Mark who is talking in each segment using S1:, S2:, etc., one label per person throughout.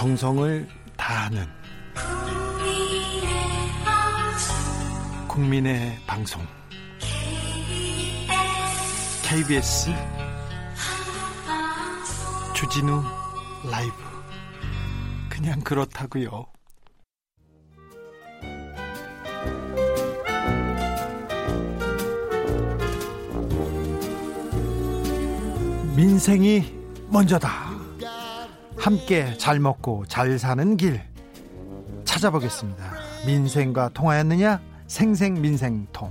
S1: 정성을 다하는 국민의 방송 KBS 주진우 라이브 그냥 그렇다고요. 민생이 먼저다. 함께 잘 먹고 잘 사는 길 찾아보겠습니다. 민생과 통하였느냐? 생생 민생통.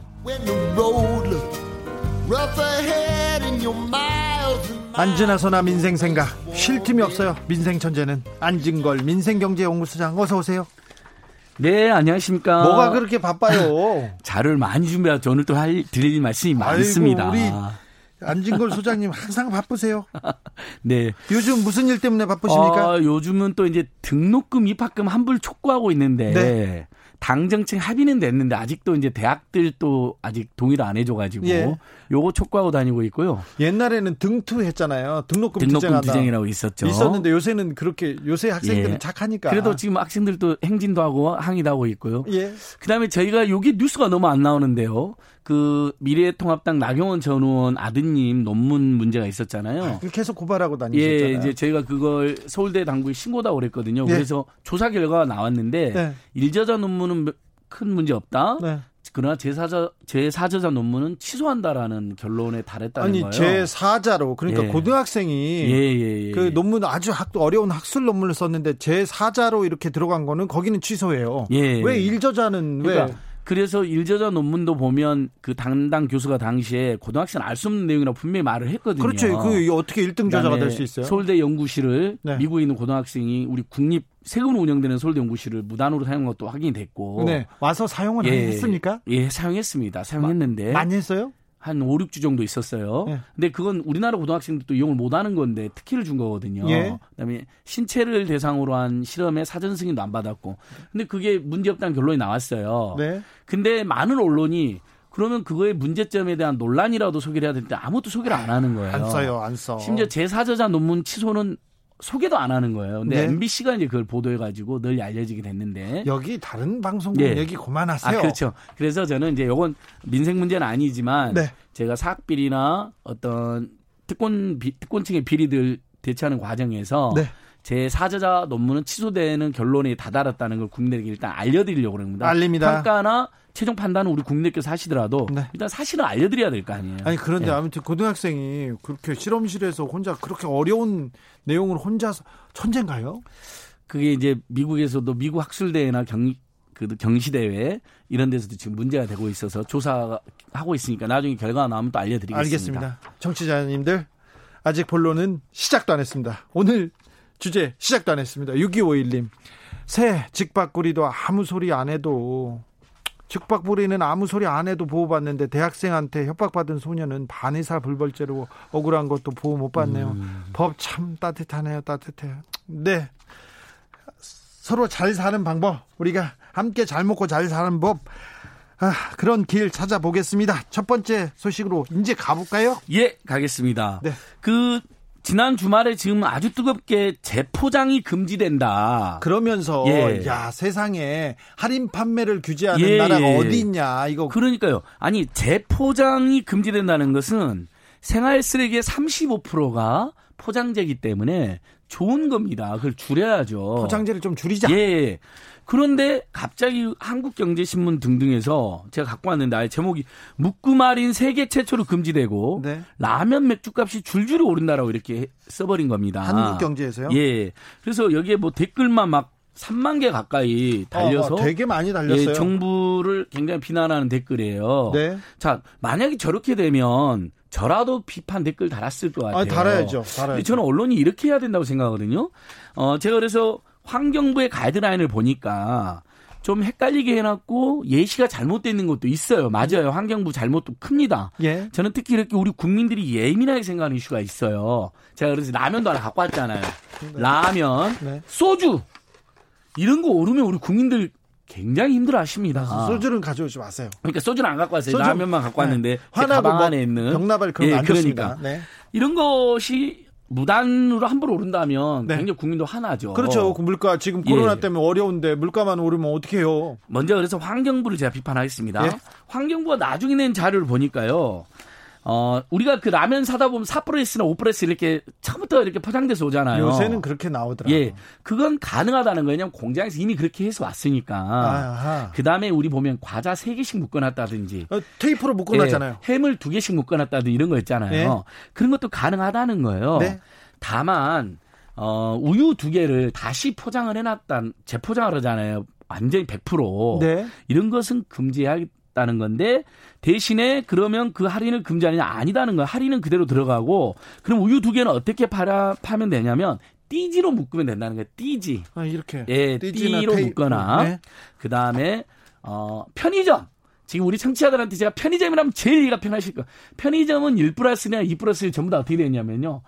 S1: 안지나서나 민생 생각 쉴 틈이 없어요. 민생 천재는 안진걸 민생경제연구소장 어서 오세요.
S2: 네, 안녕하십니까.
S1: 뭐가 그렇게 바빠요?
S2: 자료를 많이 준비해서 오늘 또 할, 드릴 말씀이 많습니다.
S1: 우리 안진걸 소장님 항상 바쁘세요.
S2: 네.
S1: 요즘 무슨 일 때문에 바쁘십니까?
S2: 어, 요즘은 또 이제 등록금 입학금 환불 촉구하고 있는데
S1: 네.
S2: 당 정책 합의는 됐는데 아직도 이제 대학들 또 아직 동의를 안 해줘가지고
S1: 예.
S2: 요거 촉구하고 다니고 있고요.
S1: 옛날에는 등투 했잖아요. 등록금,
S2: 등록금. 투쟁이라고 있었죠.
S1: 있었는데 요새는 그렇게 요새 학생들은
S2: 예.
S1: 착하니까.
S2: 그래도 지금 학생들도 행진도 하고 항의도 하고 있고요.
S1: 예.
S2: 그다음에 저희가 여기 뉴스가 너무 안 나오는데요. 그 미래통합당 나경원 전 의원 아드님 논문 문제가 있었잖아요.
S1: 계속 고발하고 다니셨잖아요.
S2: 예, 이제 저희가 그걸 서울대 당국에 신고다 그랬거든요.
S1: 예.
S2: 그래서 조사 결과가 나왔는데
S1: 네.
S2: 일저자 논문은 큰 문제 없다.
S1: 네.
S2: 그러나 제4자 제4저자 논문은 취소한다라는 결론에 달했다는
S1: 아니
S2: 거예요.
S1: 제 4자로 그러니까
S2: 예.
S1: 고등학생이
S2: 예, 예, 예.
S1: 그 논문 아주 학, 어려운 학술 논문을 썼는데 제 4자로 이렇게 들어간 거는 거기는 취소해요.
S2: 예.
S1: 왜 일저자는 왜
S2: 그러니까 그래서 일저자 논문도 보면 그 담당 교수가 당시에 고등학생 알 수 없는 내용이라고 분명히 말을 했거든요.
S1: 그렇죠. 그 어떻게 1등 저자가 될 수 있어요?
S2: 서울대 연구실을
S1: 네.
S2: 미국에 있는 고등학생이 우리 국립 세금으로 운영되는 서울대 연구실을 무단으로 사용한 것도 확인이 됐고.
S1: 네. 와서 사용을
S2: 예,
S1: 했습니까?
S2: 예, 사용했습니다. 사용했는데
S1: 많이 했어요?
S2: 한 5, 6주 정도 있었어요.
S1: 예.
S2: 근데 그건 우리나라 고등학생들도 이용을 못 하는 건데 특혜를 준 거거든요.
S1: 예.
S2: 그다음에 신체를 대상으로 한 실험에 사전 승인도 안 받았고. 근데 그게 문제 없다는 결론이 나왔어요.
S1: 네.
S2: 근데 많은 언론이 그러면 그거의 문제점에 대한 논란이라도 소개를 해야 되는데 아무도 소개를 안 하는 거예요.
S1: 안 써요, 안 써.
S2: 심지어 제4저자 논문 취소는 소개도 안 하는 거예요. 근데
S1: 네.
S2: MBC가 이제 그걸 보도해가지고 널리 알려지게 됐는데.
S1: 여기 다른 방송국
S2: 예.
S1: 얘기 그만하세요.
S2: 아, 그렇죠. 그래서 저는 이제 요건 민생 문제는 아니지만
S1: 네.
S2: 제가 사학 비리나 어떤 특권 비, 특권층의 비리들 대처하는 과정에서
S1: 네.
S2: 제 사저자 논문은 취소되는 결론에 다다랐다는 걸 국민들에게 일단 알려드리려고 합니다.
S1: 알립니다.
S2: 평가나 최종 판단은 우리 국민들께서 하시더라도
S1: 네.
S2: 일단 사실은 알려드려야 될 거 아니에요.
S1: 아니 그런데
S2: 예.
S1: 아무튼 고등학생이 그렇게 실험실에서 혼자 그렇게 어려운 내용을 혼자서 천재인가요?
S2: 그게 이제 미국에서도 미국 학술대회나 경, 그 경시대회 이런 데서도 지금 문제가 되고 있어서 조사하고 있으니까 나중에 결과가 나오면 또 알려드리겠습니다.
S1: 알겠습니다. 청취자님들 아직 본론은 시작도 안 했습니다. 오늘 주제 시작도 안 했습니다. 6251님 새 직박구리도 아무 소리 안 해도 직박부리는 아무 소리 안 해도 보호받는데 대학생한테 협박받은 소녀는 반의사 불벌죄로 억울한 것도 보호 못 받네요.
S2: 음.
S1: 법참 따뜻하네요. 따뜻해요. 네. 서로 잘 사는 방법 우리가 함께 잘 먹고 잘 사는 법 아, 그런 길 찾아보겠습니다. 첫 번째 소식으로 이제 가볼까요?
S2: 예, 가겠습니다.
S1: 네.
S2: 그 지난 주말에 지금 아주 뜨겁게 재포장이 금지된다.
S1: 그러면서
S2: 예.
S1: 야 세상에 할인 판매를 규제하는
S2: 예,
S1: 나라가
S2: 예.
S1: 어디 있냐 이거
S2: 그러니까요. 아니 재포장이 금지된다는 것은 생활 쓰레기의 35%가 포장재이기 때문에 좋은 겁니다. 그걸 줄여야죠.
S1: 포장재를 좀 줄이자.
S2: 예. 그런데 갑자기 한국경제신문 등등에서 제가 갖고 왔는데 아예 제목이 묵구마린 세계 최초로 금지되고
S1: 네.
S2: 라면 맥주값이 줄줄이 오른다라고 이렇게 써버린 겁니다.
S1: 한국경제에서요?
S2: 예. 그래서 여기에 뭐 댓글만 막 3만 개 가까이 달려서
S1: 어, 어, 되게 많이 달렸어요.
S2: 예, 정부를 굉장히 비난하는 댓글이에요.
S1: 네.
S2: 자, 만약에 저렇게 되면 저라도 비판 댓글 달았을 것 같아요.
S1: 아, 달아야죠. 달아야죠.
S2: 저는 언론이 이렇게 해야 된다고 생각하거든요. 어, 제가 그래서 환경부의 가이드라인을 보니까 좀 헷갈리게 해놨고 예시가 잘못되어 있는 것도 있어요. 맞아요. 환경부 잘못도 큽니다.
S1: 예.
S2: 저는 특히 이렇게 우리 국민들이 예민하게 생각하는 이슈가 있어요. 제가 그래서 라면도 하나 갖고 왔잖아요. 라면,
S1: 네.
S2: 소주 이런 거 오르면 우리 국민들 굉장히 힘들어 하십니다.
S1: 소주는 가져오지 마세요.
S2: 그러니까 소주는 안 갖고 왔어요.
S1: 소주-
S2: 라면만 갖고 왔는데
S1: 네.
S2: 제
S1: 화나고 뭐
S2: 안에 있는
S1: 병나발 그런
S2: 예,
S1: 거안
S2: 그러니까.
S1: 네.
S2: 이런 것이 무단으로 함부로 오른다면
S1: 네.
S2: 굉장히 국민도 화나죠.
S1: 그렇죠. 그 물가 지금 코로나
S2: 예.
S1: 때문에 어려운데 물가만 오르면 어떻게 해요?
S2: 먼저 그래서 환경부를 제가 비판하겠습니다.
S1: 예.
S2: 환경부가 나중에 낸 자료를 보니까요. 어, 우리가 그 라면 사다 보면 4프레스나 5프레스 이렇게 처음부터 이렇게 포장돼서 오잖아요.
S1: 요새는 그렇게 나오더라고요.
S2: 예. 그건 가능하다는 거예요. 왜냐면 공장에서 이미 그렇게 해서 왔으니까.
S1: 아하.
S2: 그 다음에 우리 보면 과자 3개씩 묶어놨다든지.
S1: 어, 테이프로 묶어놨잖아요.
S2: 예, 햄을 2개씩 묶어놨다든지 이런 거 있잖아요.
S1: 예.
S2: 그런 것도 가능하다는 거예요.
S1: 네.
S2: 다만, 어, 우유 두 개를 다시 포장을 해놨다, 재포장을 하잖아요. 완전히 100%.
S1: 네.
S2: 이런 것은 금지하 겠다는 건데 대신에 그러면 그 할인을 금지하느냐 아니다는 거예요. 할인은 그대로 들어가고 그럼 우유 두 개는 어떻게 팔아 파면 되냐면 띠지로 묶으면 된다는 거예요. 띠지.
S1: 아, 이렇게.
S2: 예, 띠로
S1: 테이프.
S2: 묶거나
S1: 네.
S2: 그다음에 어 편의점. 지금 우리 청취자들한테 제가 편의점이라면 제일 이해가 편하실 거예요. 편의점은 1 플러스냐 2 플러스 전부 다 어떻게 되냐면요.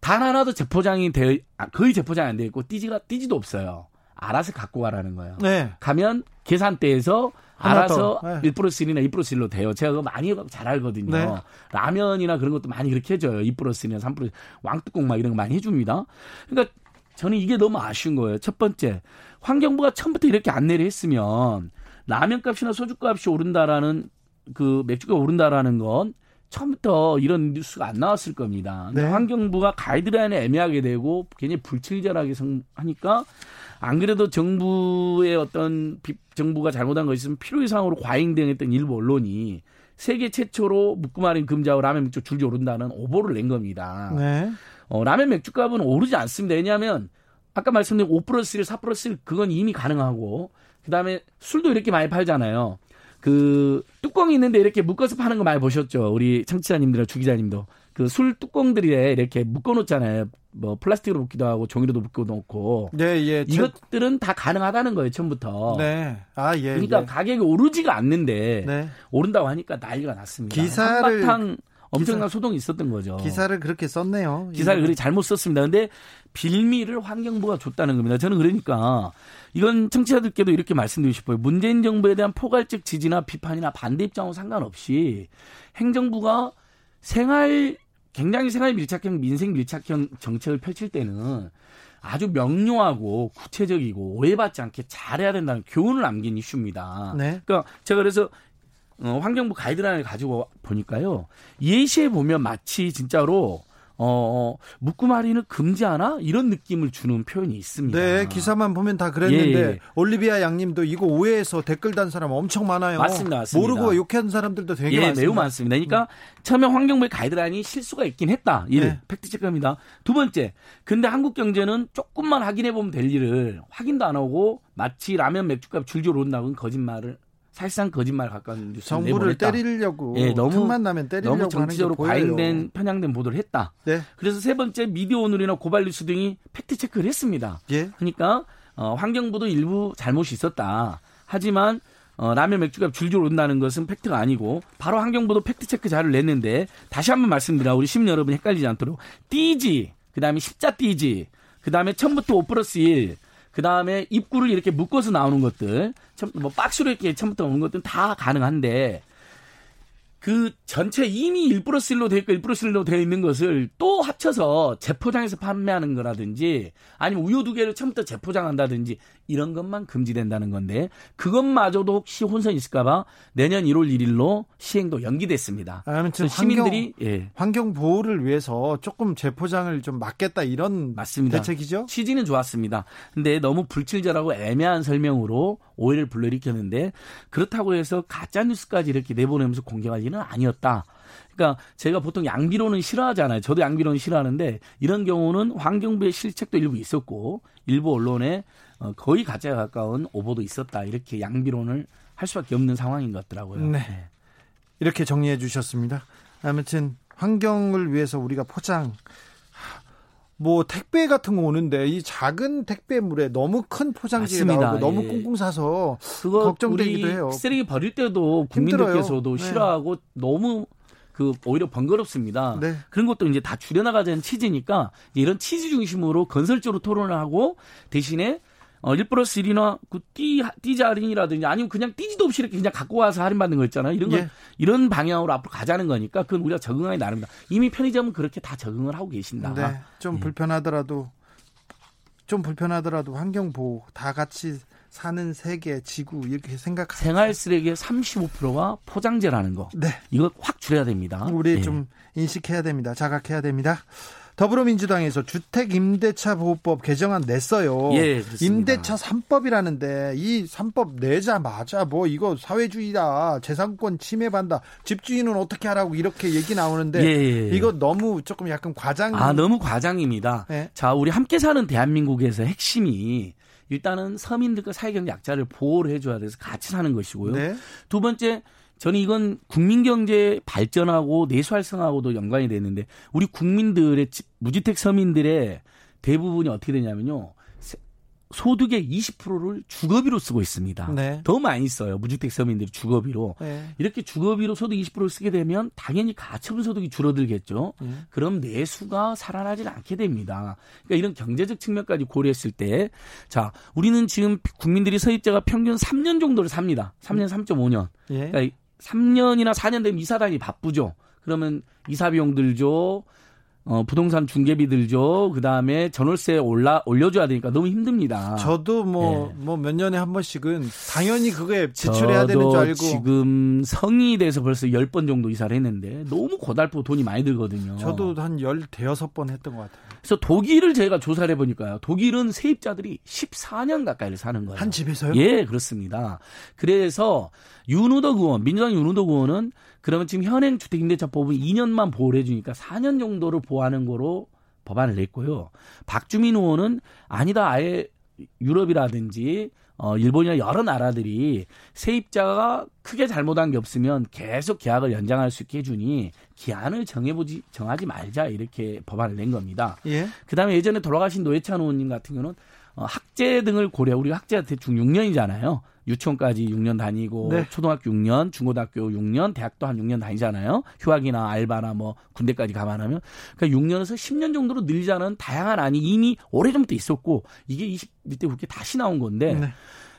S2: 단 하나도 재포장이 되어 아, 거의 재포장이 안 돼 있고 띠지가 띠지도 없어요. 알아서 갖고 가라는 거예요.
S1: 네.
S2: 가면 계산대에서 알아서
S1: 더. 네.
S2: 1 플러스 1이나 2 플러스 1로 돼요. 제가 그거 많이 잘 알거든요.
S1: 네.
S2: 라면이나 그런 것도 많이 그렇게 해줘요. 2 플러스 1이나 3 플러스 왕뚜껑 막 이런 거 많이 해줍니다. 그러니까 저는 이게 너무 아쉬운 거예요. 첫 번째, 환경부가 처음부터 이렇게 안내를 했으면 라면 값이나 소주 값이 오른다라는 그 맥주가 오른다라는 건 처음부터 이런 뉴스가 안 나왔을 겁니다.
S1: 네.
S2: 환경부가 가이드라인을 애매하게 되고 굉장히 불친절하게 성- 하니까 안 그래도 정부의 어떤 비- 정부가 잘못한 것이 있으면 필요 이상으로 과잉 대응했던 일부 언론이 세계 최초로 묶음할인 금지하고 라면 맥주 줄줄 오른다는 오보를 낸 겁니다.
S1: 네.
S2: 어, 라면 맥주 값은 오르지 않습니다. 왜냐하면 아까 말씀드린 5 플러스 1, 4 플러스 1 그건 이미 가능하고 그다음에 술도 이렇게 많이 팔잖아요. 그 뚜껑이 있는데 이렇게 묶어서 파는 거 많이 보셨죠? 우리 청취자님들이나 주기자님도 그 술 뚜껑들에 이렇게 묶어 놓잖아요. 뭐 플라스틱으로 묶기도 하고 종이로도 묶어 놓고
S1: 네, 예. 저-
S2: 이것들은 다 가능하다는 거예요. 처음부터.
S1: 네. 아, 예.
S2: 그러니까
S1: 예.
S2: 가격이 오르지가 않는데
S1: 네.
S2: 오른다고 하니까 난리가 났습니다.
S1: 기사를-
S2: 한바탕 엄청난 소동이 있었던 거죠.
S1: 기사를 그렇게 썼네요.
S2: 기사를 그렇게 잘못 썼습니다. 근데 빌미를 환경부가 줬다는 겁니다. 저는 그러니까 이건 청취자들께도 이렇게 말씀드리고 싶어요. 문재인 정부에 대한 포괄적 지지나 비판이나 반대 입장과 상관없이 행정부가 생활 굉장히 생활 밀착형 민생 밀착형 정책을 펼칠 때는 아주 명료하고 구체적이고 오해받지 않게 잘해야 된다는 교훈을 남긴 이슈입니다.
S1: 네.
S2: 그러니까 제가 그래서 어, 환경부 가이드라인을 가지고 보니까요. 예시에 보면 마치 진짜로 어, 묶음 할인을 금지하나 이런 느낌을 주는 표현이 있습니다.
S1: 네, 기사만 보면 다 그랬는데
S2: 예, 예.
S1: 올리비아 양님도 이거 오해해서 댓글 단 사람 엄청 많아요.
S2: 맞습니다, 맞습니다.
S1: 모르고 욕한 사람들도 되게
S2: 예,
S1: 많습니다.
S2: 매우 많습니다. 그러니까 처음에 환경부의 가이드라인이 실수가 있긴 했다. 일
S1: 네.
S2: 팩트 체크입니다. 두 번째, 근데 한국 경제는 조금만 확인해 보면 될 일을 확인도 안 하고 마치 라면 맥주값 줄줄 오른다고는 거짓말을 사실상 거짓말 가까운 뉴스를
S1: 정부를. 때리려고
S2: 예, 너무-
S1: 틈만 나면 때리려고
S2: 너무 정치적으로. 과잉된 편향된 보도를 했다.
S1: 네.
S2: 그래서 세 번째 미디어 오늘이나 고발 뉴스 등이 팩트 체크를 했습니다.
S1: 예.
S2: 그러니까 어, 환경부도 일부 잘못이 있었다. 하지만 어, 라면 맥주가 줄줄 오른다는 것은 팩트가 아니고 바로 환경부도 팩트 체크 자료를 냈는데 다시 한번 말씀드려 우리 시민 여러분 헷갈리지 않도록 띠지 그다음에 십자 띠지 그다음에 처음부터 5 플러스 1 그 다음에 입구를 이렇게 묶어서 나오는 것들 뭐 박스로 이렇게 처음부터 오는 것들은 다 가능한데 그 전체 이미 1 플러스 1로 되어 있고 1 플러스 1로 되어 있는 것을 또 합쳐서 재포장해서 판매하는 거라든지 아니면 우유 두 개를 처음부터 재포장한다든지 이런 것만 금지된다는 건데 그것마저도 혹시 혼선이 있을까봐 내년 1월 1일로 시행도 연기됐습니다.
S1: 아무튼
S2: 시민들이
S1: 환경,
S2: 예
S1: 환경 보호를 위해서 조금 재포장을 좀 막겠다 이런
S2: 맞습니다.
S1: 대책이죠?
S2: 취지는 좋았습니다. 근데 너무 불칠절하고 애매한 설명으로 오해를 불러일으켰는데 그렇다고 해서 가짜 뉴스까지 이렇게 내보내면서 공격할 일은 아니었다. 그러니까 제가 보통 양비론은 싫어하잖아요. 저도 양비론 싫어하는데 이런 경우는 환경부의 실책도 일부 있었고 일부 언론에 어, 거의 가짜에 가까운 오보도 있었다. 이렇게 양비론을 할 수밖에 없는 상황인 것 같더라고요.
S1: 네. 이렇게 정리해 주셨습니다. 아무튼 환경을 위해서 우리가 포장 뭐 택배 같은 거 오는데 이 작은 택배물에 너무 큰 포장지가
S2: 맞습니다.
S1: 나오고 너무
S2: 예.
S1: 꽁꽁 사서
S2: 그거
S1: 걱정되기도 해요.
S2: 쓰레기 버릴 때도. 국민들께서도
S1: 네.
S2: 싫어하고 너무 그 오히려 번거롭습니다.
S1: 네.
S2: 그런 것도 이제 다 줄여나가자는 취지니까 이런 취지 중심으로 건설적으로 토론을 하고 대신에 어, 1 플러스 1이나 그 띠, 띠자 할인이라든지 아니면 그냥 띠지도 없이 이렇게 그냥 갖고 와서 할인받는 거 있잖아요. 이런 거, 예. 이런 방향으로 앞으로 가자는 거니까 그건 우리가 적응하기 나름이다. 이미 편의점은 그렇게 다 적응을 하고 계신다. 네.
S1: 좀 예. 불편하더라도 좀 불편하더라도 환경 보호 다 같이 사는 세계, 지구 이렇게 생각.
S2: 생활 쓰레기의 35%가 포장재라는 거. 네. 이거 확 줄여야 됩니다.
S1: 우리 네. 좀 인식해야 됩니다. 자각해야 됩니다. 더불어민주당에서 주택 임대차 보호법 개정안 냈어요. 예, 임대차 3법이라는데 이 3법 내자마자 뭐 이거 사회주의다. 재산권 침해받다 집주인은 어떻게 하라고 이렇게 얘기 나오는데 예, 예, 예. 이거 너무 조금 약간 과장
S2: 아, 너무 과장입니다. 네. 자, 우리 함께 사는 대한민국에서 핵심이 일단은 서민들과 사회경제 약자를 보호를 해줘야 돼서 같이 사는 것이고요. 네. 두 번째 저는 이건 국민 경제 발전하고 내수 활성하고도 연관이 되는데 우리 국민들의 무주택 서민들의 대부분이 어떻게 되냐면요. 소득의 20%를 주거비로 쓰고 있습니다. 네. 더 많이 써요. 무주택 서민들이 주거비로. 네. 이렇게 주거비로 소득 20%를 쓰게 되면 당연히 가처분 소득이 줄어들겠죠. 네. 그럼 내수가 살아나질 않게 됩니다. 그러니까 이런 경제적 측면까지 고려했을 때 자, 우리는 지금 국민들이 서입자가 평균 3년 정도를 삽니다. 3년 3.5년. 예. 그러니까 3년이나 4년 되면 이사단이 바쁘죠. 그러면 이사 비용 들죠. 어, 부동산 중개비 들 죠. 그 다음에 전월세 올라, 올려줘야 되니까 너무 힘듭니다.
S1: 저도 뭐, 네. 뭐몇 년에 한 번씩은 당연히 그게 지출해야 되는 줄 알고.
S2: 지금 성이 돼서 벌써 10번 정도 이사를 했는데 너무 고달프고 돈이 많이 들거든요.
S1: 저도 한1 5번 했던 것 같아요.
S2: 그래서 독일을 제가 조사를 해보니까요. 독일은 세입자들이 14년 가까이를 사는 거예요.
S1: 한 집에서요?
S2: 예, 그렇습니다. 그래서 윤우덕 의원, 민주당 윤우덕 의원은 그러면 지금 현행 주택임대차법은 2년만 보호를 해주니까 4년 정도를 보호하는 거로 법안을 냈고요. 박주민 의원은 아니다, 아예 유럽이라든지 어, 일본이나 여러 나라들이 세입자가 크게 잘못한 게 없으면 계속 계약을 연장할 수 있게 해주니 기한을 정해보지 정하지 말자 이렇게 법안을 낸 겁니다. 예. 그다음에 예전에 돌아가신 노회찬 의원님 같은 경우는 어, 학제 등을 고려 우리가 학제가 대충 6년이잖아요. 유치원까지 6년 다니고 네. 초등학교 6년, 중고등학교 6년, 대학도 한 6년 다니잖아요. 휴학이나 알바나 뭐 군대까지 감안하면 그러니까 6년에서 10년 정도로 늘자는 다양한 안이 이미 오래전부터 있었고 이게 20대 국회 다시 나온 건데 네.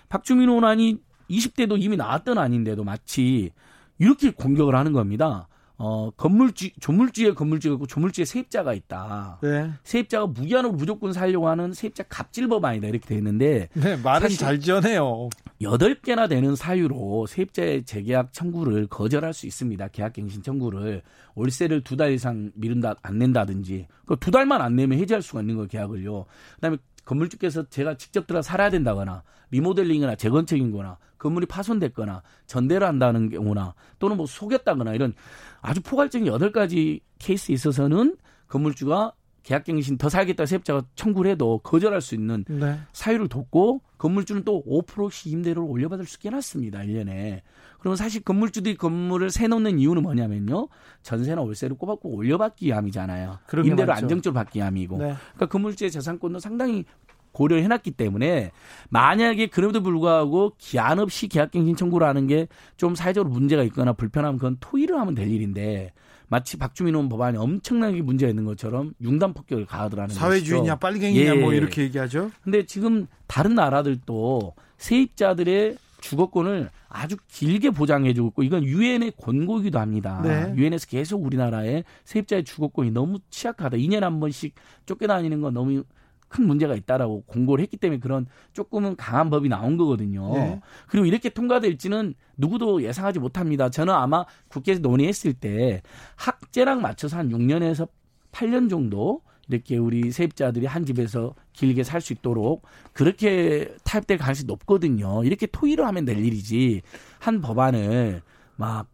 S2: 박주민 의원안이 20대도 이미 나왔던 아닌데도 마치 이렇게 공격을 하는 겁니다. 어, 건물주, 조물주의 건물주가 있고 조물주의 세입자가 있다. 네. 세입자가 무기한으로 무조건 살려고 하는 세입자 갑질법 아니다. 이렇게 돼 있는데.
S1: 네, 말은 잘 지어내요.
S2: 8개나 되는 사유로 세입자의 재계약 청구를 거절할 수 있습니다. 계약갱신 청구를. 월세를 두 달 이상 미룬다, 안 낸다든지. 그 두 달만 안 내면 해지할 수가 있는 거 계약을요. 그 다음에 건물주께서 제가 직접 들어 살아야 된다거나 리모델링이나 재건축인 거나 건물이 파손됐거나 전대를 한다는 경우나 또는 뭐 속였다거나 이런 아주 포괄적인 여덟 가지 케이스에 있어서는 건물주가 계약갱신 더 살겠다 세입자가 청구를 해도 거절할 수 있는 네. 사유를 뒀고 건물주는 또 5%씩 임대료를 올려받을 수 있게 해놨습니다. 1년에. 그러면 사실 건물주들이 건물을 새 놓는 이유는 뭐냐면요. 전세나 월세를 꼬박꼬박 올려받기 위함이잖아요. 임대료. 안정적으로 받기 위함이고. 네. 그러니까 건물주의 재산권도 상당히 고려해 놨기 때문에 만약에 그럼에도 불구하고 기한 없이 계약갱신 청구를 하는 게 좀 사회적으로 문제가 있거나 불편하면 그건 토의를 하면 될 일인데 마치 박주민 의원 법안에 엄청나게 문제가 있는 것처럼 융단 폭격을 가하더라는
S1: 사회주의냐 빨갱이냐 뭐 예. 뭐 이렇게 얘기하죠.
S2: 근데 지금 다른 나라들도 세입자들의 주거권을 아주 길게 보장해주고 있고 이건 유엔의 권고이기도 합니다. 네. 유엔에서 계속 우리나라의 세입자의 주거권이 너무 취약하다. 2년에 한 번씩 쫓겨다니는 건 너무 큰 문제가 있다라고 공고를 했기 때문에 그런 조금은 강한 법이 나온 거거든요. 네. 그리고 이렇게 통과될지는 누구도 예상하지 못합니다. 저는 아마 국회에서 논의했을 때 학제랑 맞춰서 한 6년에서 8년 정도 이렇게 우리 세입자들이 한 집에서 길게 살 수 있도록 그렇게 타협될 가능성이 높거든요. 이렇게 토의를 하면 될 일이지 한 법안을 막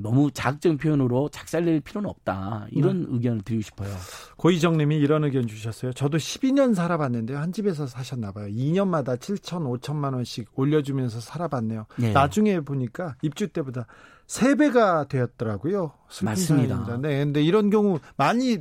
S2: 너무 자극적인 표현으로 작살낼 필요는 없다. 이런 네. 의견을 드리고 싶어요.
S1: 고희정 님이 이런 의견 주셨어요. 저도 12년 살아봤는데요. 한 집에서 사셨나 봐요. 2년마다 7천, 5천만 원씩 올려주면서 살아봤네요. 네. 나중에 보니까 입주 때보다 3배가 되었더라고요.
S2: 맞습니다.
S1: 네. 근데 이런 경우 많이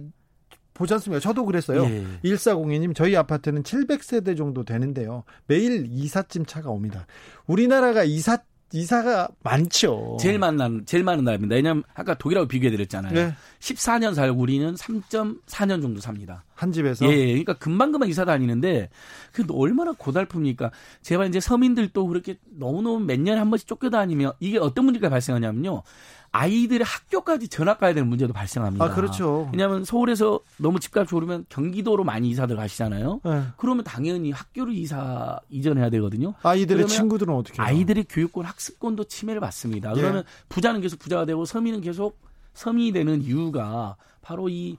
S1: 보지 않습니까? 저도 그랬어요. 예. 1402님, 저희 아파트는 700세대 정도 되는데요. 매일 이삿짐 차가 옵니다. 우리나라가 이삿 이사가 많죠.
S2: 제일 많은 제일 많은 나라입니다. 왜냐하면 아까 독일하고 비교해 드렸잖아요. 네. 14년 살고 우리는 3.4년 정도 삽니다.
S1: 한 집에서.
S2: 예, 예, 그러니까 금방 금방 이사 다니는데 그 얼마나 고달픕니까? 제발 이제 서민들도 그렇게 너무너무 몇 년에 한 번씩 쫓겨다니면 이게 어떤 문제가 발생하냐면요. 아이들의 학교까지 전학 가야 되는 문제도 발생합니다.
S1: 아, 그렇죠.
S2: 왜냐하면 서울에서 너무 집값이 오르면 경기도로 많이 이사들 가시잖아요. 네. 그러면 당연히 학교를 이사 이전해야 되거든요.
S1: 아이들의 친구들은 어떻게
S2: 해요? 아이들의 교육권, 학습권도 침해를 받습니다. 예. 그러면 부자는 계속 부자가 되고 서민은 계속 서민이 되는 이유가 바로 이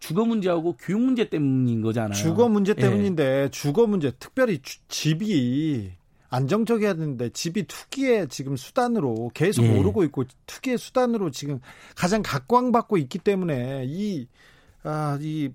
S2: 주거 문제하고 교육 문제 때문인 거잖아요.
S1: 주거 문제 때문인데 예. 주거 문제 특별히 주, 집이 안정적이어야 되는데 집이 투기의 지금 수단으로 계속 예. 오르고 있고 투기의 수단으로 지금 가장 각광받고 있기 때문에 이, 아, 이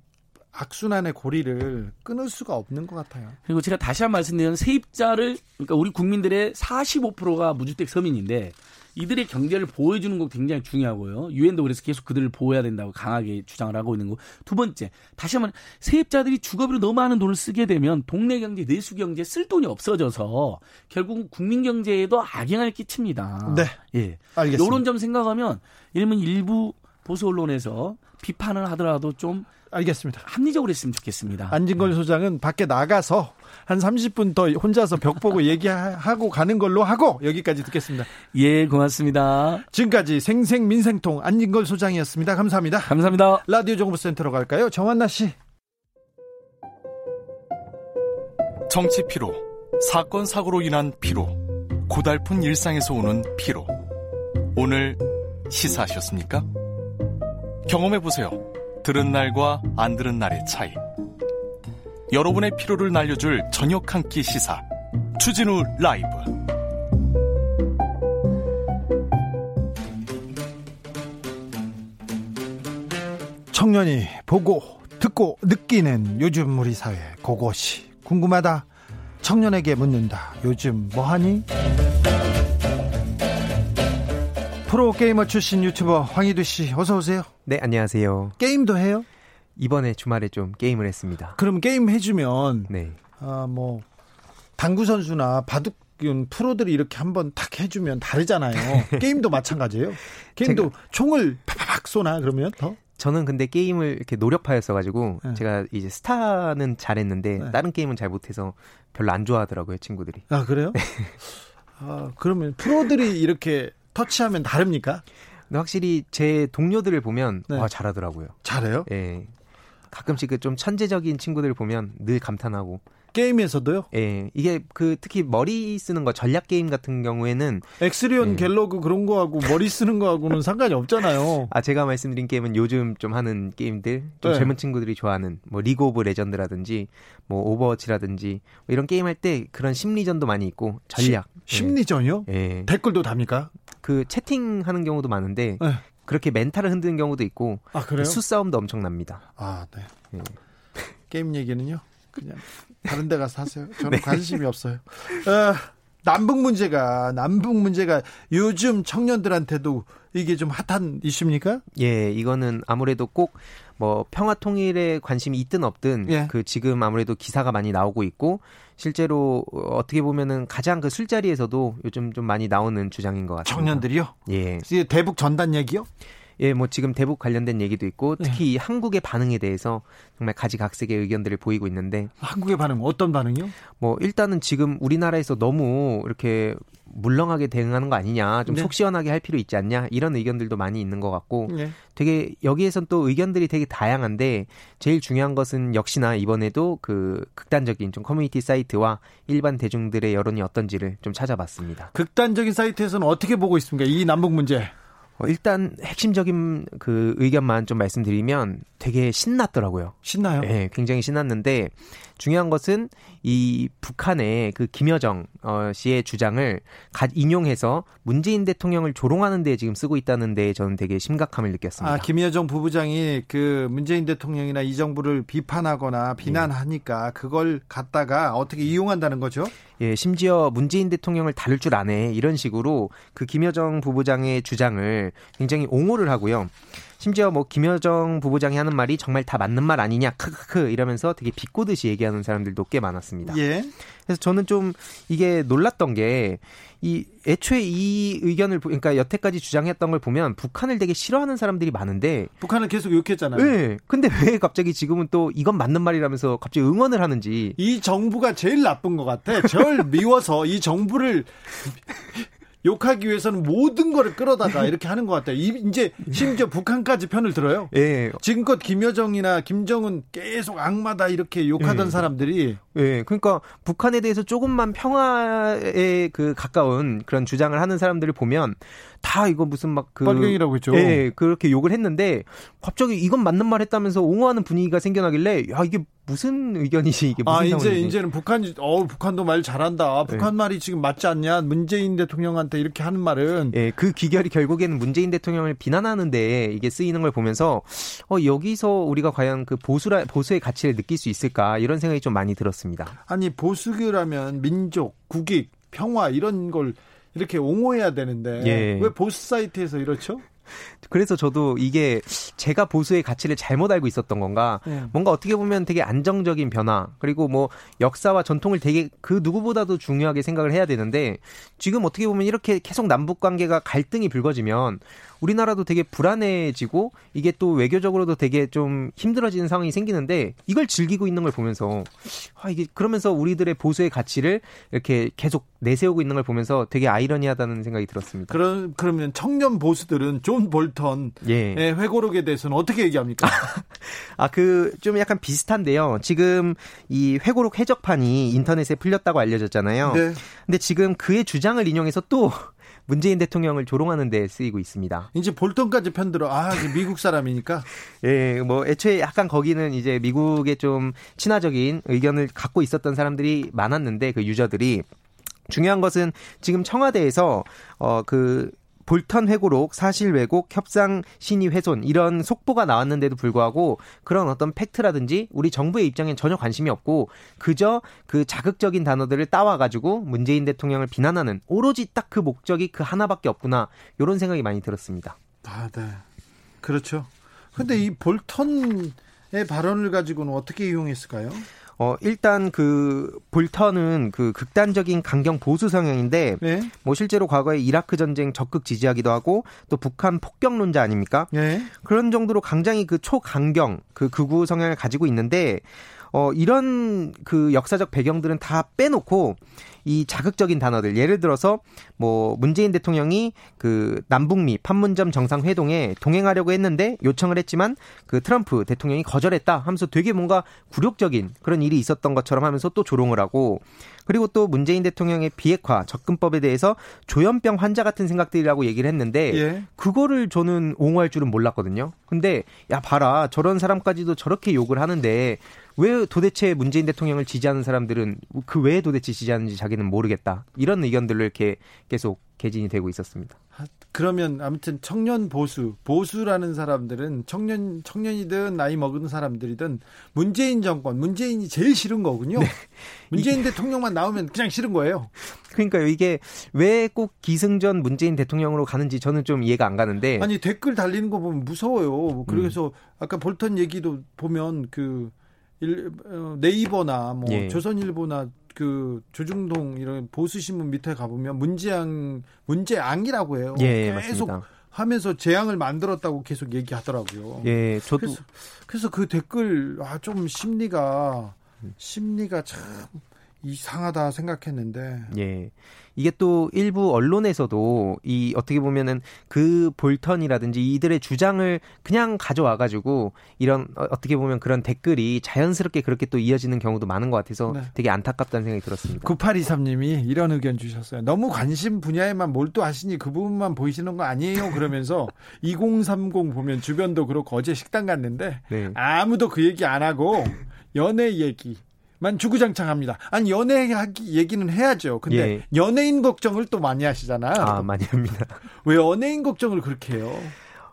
S1: 악순환의 고리를 끊을 수가 없는 것 같아요.
S2: 그리고 제가 다시 한번 말씀드리면 세입자를 그러니까 우리 국민들의 45%가 무주택 서민인데 이들의 경제를 보호해주는 거 굉장히 중요하고요. 유엔도 그래서 계속 그들을 보호해야 된다고 강하게 주장을 하고 있는 거. 두 번째, 다시 한번 세입자들이 주거비로 너무 많은 돈을 쓰게 되면 동네 경제, 내수 경제 쓸 돈이 없어져서 결국 국민 경제에도 악영향을 끼칩니다.
S1: 네.
S2: 예.
S1: 알겠습니다.
S2: 이런 점 생각하면 이러면 일부 보수 언론에서 비판을 하더라도 좀
S1: 알겠습니다.
S2: 합리적으로 했으면 좋겠습니다.
S1: 안진걸 소장은 밖에 나가서 한 30분 더 혼자서 벽 보고 얘기하고 가는 걸로 하고 여기까지 듣겠습니다.
S2: 예, 고맙습니다.
S1: 지금까지 생생 민생통 안진걸 소장이었습니다. 감사합니다.
S2: 감사합니다.
S1: 라디오 정보센터로 갈까요? 정한나 씨.
S3: 정치 피로, 사건 사고로 인한 피로, 고달픈 일상에서 오는 피로. 오늘 시사하셨습니까? 경험해 보세요. 들은 날과 안 들은 날의 차이. 여러분의 피로를 날려줄 저녁 한 끼 시사. 추진우 라이브.
S1: 청년이 보고 듣고 느끼는 요즘 우리 사회 그것이 궁금하다. 청년에게 묻는다. 요즘 뭐하니 프로게이머 출신 유튜버 황희두 씨 어서 오세요
S4: 네 안녕하세요
S1: 게임도 해요
S4: 이번에 주말에 좀 게임을 했습니다.
S1: 그럼 게임 해주면 네. 아 뭐 당구 선수나 바둑 프로들이 이렇게 한번 탁 해주면 다르잖아요. 게임도 마찬가지예요. 게임도 총을 팍팍 쏘나 그러면 더?
S4: 저는 근데 게임을 이렇게 노력하였어 가지고 네. 제가 이제 스타는 잘했는데 네. 다른 게임은 잘 못해서 별로 안 좋아하더라고요 친구들이.
S1: 아 그래요? 네. 아 그러면 프로들이 이렇게 터치하면 다릅니까?
S4: 근데 확실히 제 동료들을 보면 네. 와 잘하더라고요.
S1: 잘해요?
S4: 예. 가끔씩 그 좀 천재적인 친구들 보면 늘 감탄하고
S1: 게임에서도요?
S4: 예. 이게 그 특히 머리 쓰는 거 전략 게임 같은 경우에는
S1: 엑스리온 예. 갤러그 그런 거하고 머리 쓰는 거하고는 상관이 없잖아요.
S4: 아 제가 말씀드린 게임은 요즘 좀 하는 게임들 좀 네. 젊은 친구들이 좋아하는 뭐 리그 오브 레전드라든지 뭐 오버워치라든지 뭐 이런 게임 할 때 그런 심리전도 많이 있고 전략
S1: 시, 심리전이요? 예. 댓글도 답니까?
S4: 그 채팅하는 경우도 많은데 네. 그렇게 멘탈을 흔드는 경우도 있고
S1: 아?
S4: 수싸움도 엄청납니다.
S1: 아, 네. 네. 게임 얘기는요. 그냥 다른 데 가서 하세요. 저는 네. 관심이 없어요. 어, 남북 문제가 남북 문제가 요즘 청년들한테도 이게 좀 핫한 이슈입니까?
S4: 예, 이거는 아무래도 꼭 뭐 평화 통일에 관심이 있든 없든 예. 그 지금 아무래도 기사가 많이 나오고 있고 실제로 어떻게 보면은 가장 그 술자리에서도 요즘 좀 많이 나오는 주장인 것 같습니다.
S1: 청년들이요?
S4: 예.
S1: 대북 전단 얘기요?
S4: 예, 뭐 지금 대북 관련된 얘기도 있고 특히 네. 한국의 반응에 대해서 정말 가지각색의 의견들을 보이고 있는데
S1: 한국의 반응 어떤 반응이요?
S4: 뭐 일단은 지금 우리나라에서 너무 이렇게 물렁하게 대응하는 거 아니냐, 좀속 시원하게 할 필요 있지 않냐 이런 의견들도 많이 있는 것 같고 네. 되게 여기에선 또 의견들이 되게 다양한데 제일 중요한 것은 역시나 이번에도 그 극단적인 좀 커뮤니티 사이트와 일반 대중들의 여론이 어떤지를 좀 찾아봤습니다.
S1: 극단적인 사이트에서는 어떻게 보고 있습니까? 이 남북 문제.
S4: 어, 일단 핵심적인 그 의견만 좀 말씀드리면 되게 신났더라고요.
S1: 신나요?
S4: 네, 굉장히 신났는데 중요한 것은 이 북한의 그 김여정 어, 씨의 주장을 갓 인용해서 문재인 대통령을 조롱하는 데 지금 쓰고 있다는 데 저는 되게 심각함을 느꼈습니다.
S1: 아, 김여정 부부장이 그 문재인 대통령이나 이 정부를 비판하거나 비난하니까 그걸 갖다가 어떻게 이용한다는 거죠?
S4: 예, 심지어 문재인 대통령을 다룰 줄 아네 이런 식으로 그 김여정 부부장의 주장을 굉장히 옹호를 하고요. 심지어 뭐 김여정 부부장이 하는 말이 정말 다 맞는 말 아니냐 크크크 이러면서 되게 비꼬듯이 얘기하는 사람들도 꽤 많았습니다. 예. 그래서 저는 좀 이게 놀랐던 게 이 애초에 이 의견을 그러니까 여태까지 주장했던 걸 보면 북한을 되게 싫어하는 사람들이 많은데
S1: 북한을 계속 욕했잖아요.
S4: 네. 근데 왜 갑자기 지금은 또 이건 맞는 말이라면서 갑자기 응원을 하는지
S1: 이 정부가 제일 나쁜 것 같아. 절 미워서 이 정부를 욕하기 위해서는 모든 거를 끌어다가 이렇게 하는 것 같아요. 이제 심지어 북한까지 편을 들어요. 예. 지금껏 김여정이나 김정은 계속 악마다 이렇게 욕하던 예. 사람들이
S4: 예. 그러니까 북한에 대해서 조금만 평화에 그 가까운 그런 주장을 하는 사람들을 보면 다 이거 무슨 막그
S1: 빨갱이라고 했죠.
S4: 예, 그렇게 욕을 했는데 갑자기 이건 맞는 말 했다면서 옹호하는 분위기가 생겨나길래 야 이게 무슨 의견이지 이게 무슨 아
S1: 이제 상황이지? 이제는 북한 어 북한도 말 잘한다. 네. 북한 네. 말이 지금 맞지 않냐? 문재인 대통령한테 이렇게 하는 말은
S4: 예, 그 기결이 결국에는 문재인 대통령을 비난하는데 이게 쓰이는 걸 보면서 어 여기서 우리가 과연 그 보수라 보수의 가치를 느낄 수 있을까 이런 생각이 좀 많이 들었습니다.
S1: 아니 보수라면 민족, 국익, 평화 이런 걸 이렇게 옹호해야 되는데 예. 왜 보수 사이트에서 이렇죠?
S4: 그래서 저도 이게 제가 보수의 가치를 잘못 알고 있었던 건가 네. 뭔가 어떻게 보면 되게 안정적인 변화 그리고 뭐 역사와 전통을 되게 그 누구보다도 중요하게 생각을 해야 되는데 지금 어떻게 보면 이렇게 계속 남북 관계가 갈등이 불거지면 우리나라도 되게 불안해지고 이게 또 외교적으로도 되게 좀 힘들어지는 상황이 생기는데 이걸 즐기고 있는 걸 보면서 아 이게 그러면서 우리들의 보수의 가치를 이렇게 계속 내세우고 있는 걸 보면서 되게 아이러니하다는 생각이 들었습니다.
S1: 그런 그러면 청년 보수들은 존볼 턴의 예. 회고록에 대해서는 어떻게 얘기합니까?
S4: 아 그 좀 약간 비슷한데요. 지금 이 회고록 해적판이 인터넷에 풀렸다고 알려졌잖아요. 네. 근데 지금 그의 주장을 인용해서 또 문재인 대통령을 조롱하는 데 쓰이고 있습니다.
S1: 이제 볼턴까지 편들어. 아, 미국 사람이니까.
S4: 예, 뭐 애초에 약간 거기는 이제 미국에 좀 친화적인 의견을 갖고 있었던 사람들이 많았는데 그 유저들이 중요한 것은 지금 청와대에서 어그 볼턴 회고록, 사실 왜곡, 협상 신의 훼손 이런 속보가 나왔는데도 불구하고 그런 어떤 팩트라든지 우리 정부의 입장엔 전혀 관심이 없고 그저 그 자극적인 단어들을 따와 가지고 문재인 대통령을 비난하는 오로지 딱 그 목적이 그 하나밖에 없구나. 이런 생각이 많이 들었습니다.
S1: 아, 네. 그렇죠. 근데 이 볼턴의 발언을 가지고는 어떻게 이용했을까요?
S4: 어, 일단 그 볼턴은 그 극단적인 강경 보수 성향인데 네. 뭐 실제로 과거에 이라크 전쟁 적극 지지하기도 하고 또 북한 폭격론자 아닙니까? 네. 그런 정도로 굉장히 그 초강경 그 극우 성향을 가지고 있는데 어, 이런 그 역사적 배경들은 다 빼놓고 이 자극적인 단어들 예를 들어서 뭐 문재인 대통령이 그 남북미 판문점 정상회동에 동행하려고 했는데 요청을 했지만 그 트럼프 대통령이 거절했다 하면서 되게 뭔가 굴욕적인 그런 일이 있었던 것처럼 하면서 또 조롱을 하고 그리고 또 문재인 대통령의 비핵화 접근법에 대해서 조현병 환자 같은 생각들이라고 얘기를 했는데 예. 그거를 저는 옹호할 줄은 몰랐거든요. 근데 야 봐라 저런 사람까지도 저렇게 욕을 하는데 왜 도대체 문재인 대통령을 지지하는 사람들은 그 왜 도대체 지지하는지 자기는 모르겠다. 이런 의견들로 이렇게 계속 개진이 되고 있었습니다.
S1: 아, 그러면 아무튼 청년 보수, 보수라는 사람들은 청년 청년이든 나이 먹은 사람들이든 문재인 정권, 문재인이 제일 싫은 거군요. 네. 문재인 대통령만 나오면 그냥 싫은 거예요.
S4: 그러니까 이게 왜 꼭 기승전 문재인 대통령으로 가는지 저는 좀 이해가 안 가는데
S1: 아니 댓글 달리는 거 보면 무서워요. 그래서 음. 아까 볼턴 얘기도 보면 그 일, 어, 네이버나 뭐 예. 조선일보나 그 조중동 이런 보수 신문 밑에 가보면 문재앙 문재앙이라고 해요. 예, 계속 맞습니다. 하면서 재앙을 만들었다고 계속 얘기하더라고요.
S4: 예, 저도
S1: 그래서, 그래서 그 댓글 아 좀 심리가 심리가 참 이상하다 생각했는데.
S4: 예. 이게 또 일부 언론에서도 이 어떻게 보면은 그 볼턴이라든지 이들의 주장을 그냥 가져와 가지고 이런 어, 어떻게 보면 그런 댓글이 자연스럽게 그렇게 또 이어지는 경우도 많은 것 같아서 네. 되게 안타깝다는 생각이 들었습니다.
S1: 9823님이 이런 의견 주셨어요. 너무 관심 분야에만 몰두하시니 그 부분만 보이시는 거 아니에요? 그러면서 2030 보면 주변도 그렇고 어제 식당 갔는데 네. 아무도 그 얘기 안 하고 연애 얘기 만 주구장창합니다. 아니 연애 얘기는 해야죠. 근데 예. 연예인 걱정을 또 많이 하시잖아요.
S4: 아 많이 합니다.
S1: 왜 연예인 걱정을 그렇게 해요?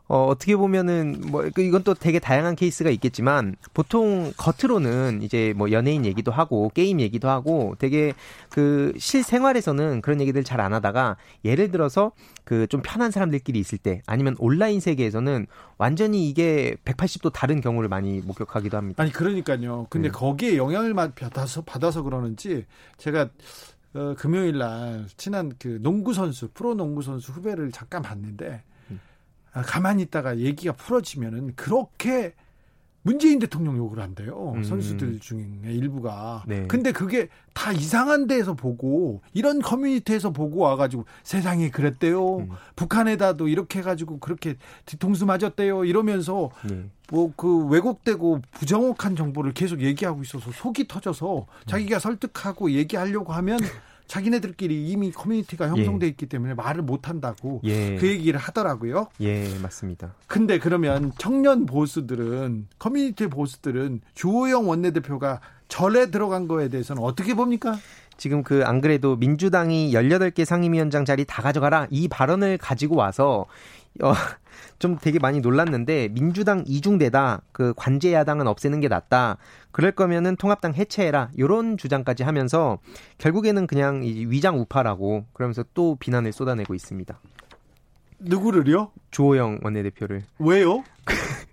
S4: 어, 어떻게 보면은 뭐그 이건 또 되게 다양한 케이스가 있겠지만 보통 겉으로는 이제 뭐 연예인 얘기도 하고 게임 얘기도 하고 되게 그 실생활에서는 그런 얘기들 잘 안 하다가 예를 들어서 그 좀 편한 사람들끼리 있을 때 아니면 온라인 세계에서는 완전히 이게 180도 다른 경우를 많이 목격하기도 합니다.
S1: 아니 그러니까요. 근데 네. 거기에 영향을 받아서 받아서 그러는지 제가 어, 금요일 날 친한 그 농구 선수 프로 농구 선수 후배를 잠깐 봤는데 아, 가만히 있다가 얘기가 풀어지면은 그렇게 문재인 대통령 욕을 한대요. 음. 선수들 중에 일부가. 네. 근데 그게 다 이상한 데에서 보고 이런 커뮤니티에서 보고 와가지고 세상이 그랬대요. 음. 북한에다도 이렇게 해가지고 그렇게 뒤통수 맞았대요. 이러면서 네. 뭐그 왜곡되고 부정확한 정보를 계속 얘기하고 있어서 속이 터져서 자기가 설득하고 얘기하려고 하면 자기네들끼리 이미 커뮤니티가 형성돼 예. 있기 때문에 말을 못 한다고 예. 그 얘기를 하더라고요.
S4: 예, 맞습니다.
S1: 근데 그러면 청년 보수들은 커뮤니티 보수들은 주호영 원내대표가 절에 들어간 거에 대해서는 어떻게 봅니까?
S4: 지금 그 안 그래도 민주당이 18개 상임위원장 자리 다 가져가라 이 발언을 가지고 와서 어, 좀 되게 많이 놀랐는데 민주당 이중대다 그 관제 야당은 없애는 게 낫다. 그럴 거면은 통합당 해체해라. 요런 주장까지 하면서 결국에는 그냥 위장 우파라고 그러면서 또 비난을 쏟아내고 있습니다.
S1: 누구를요?
S4: 조호영 원내대표를.
S1: 왜요?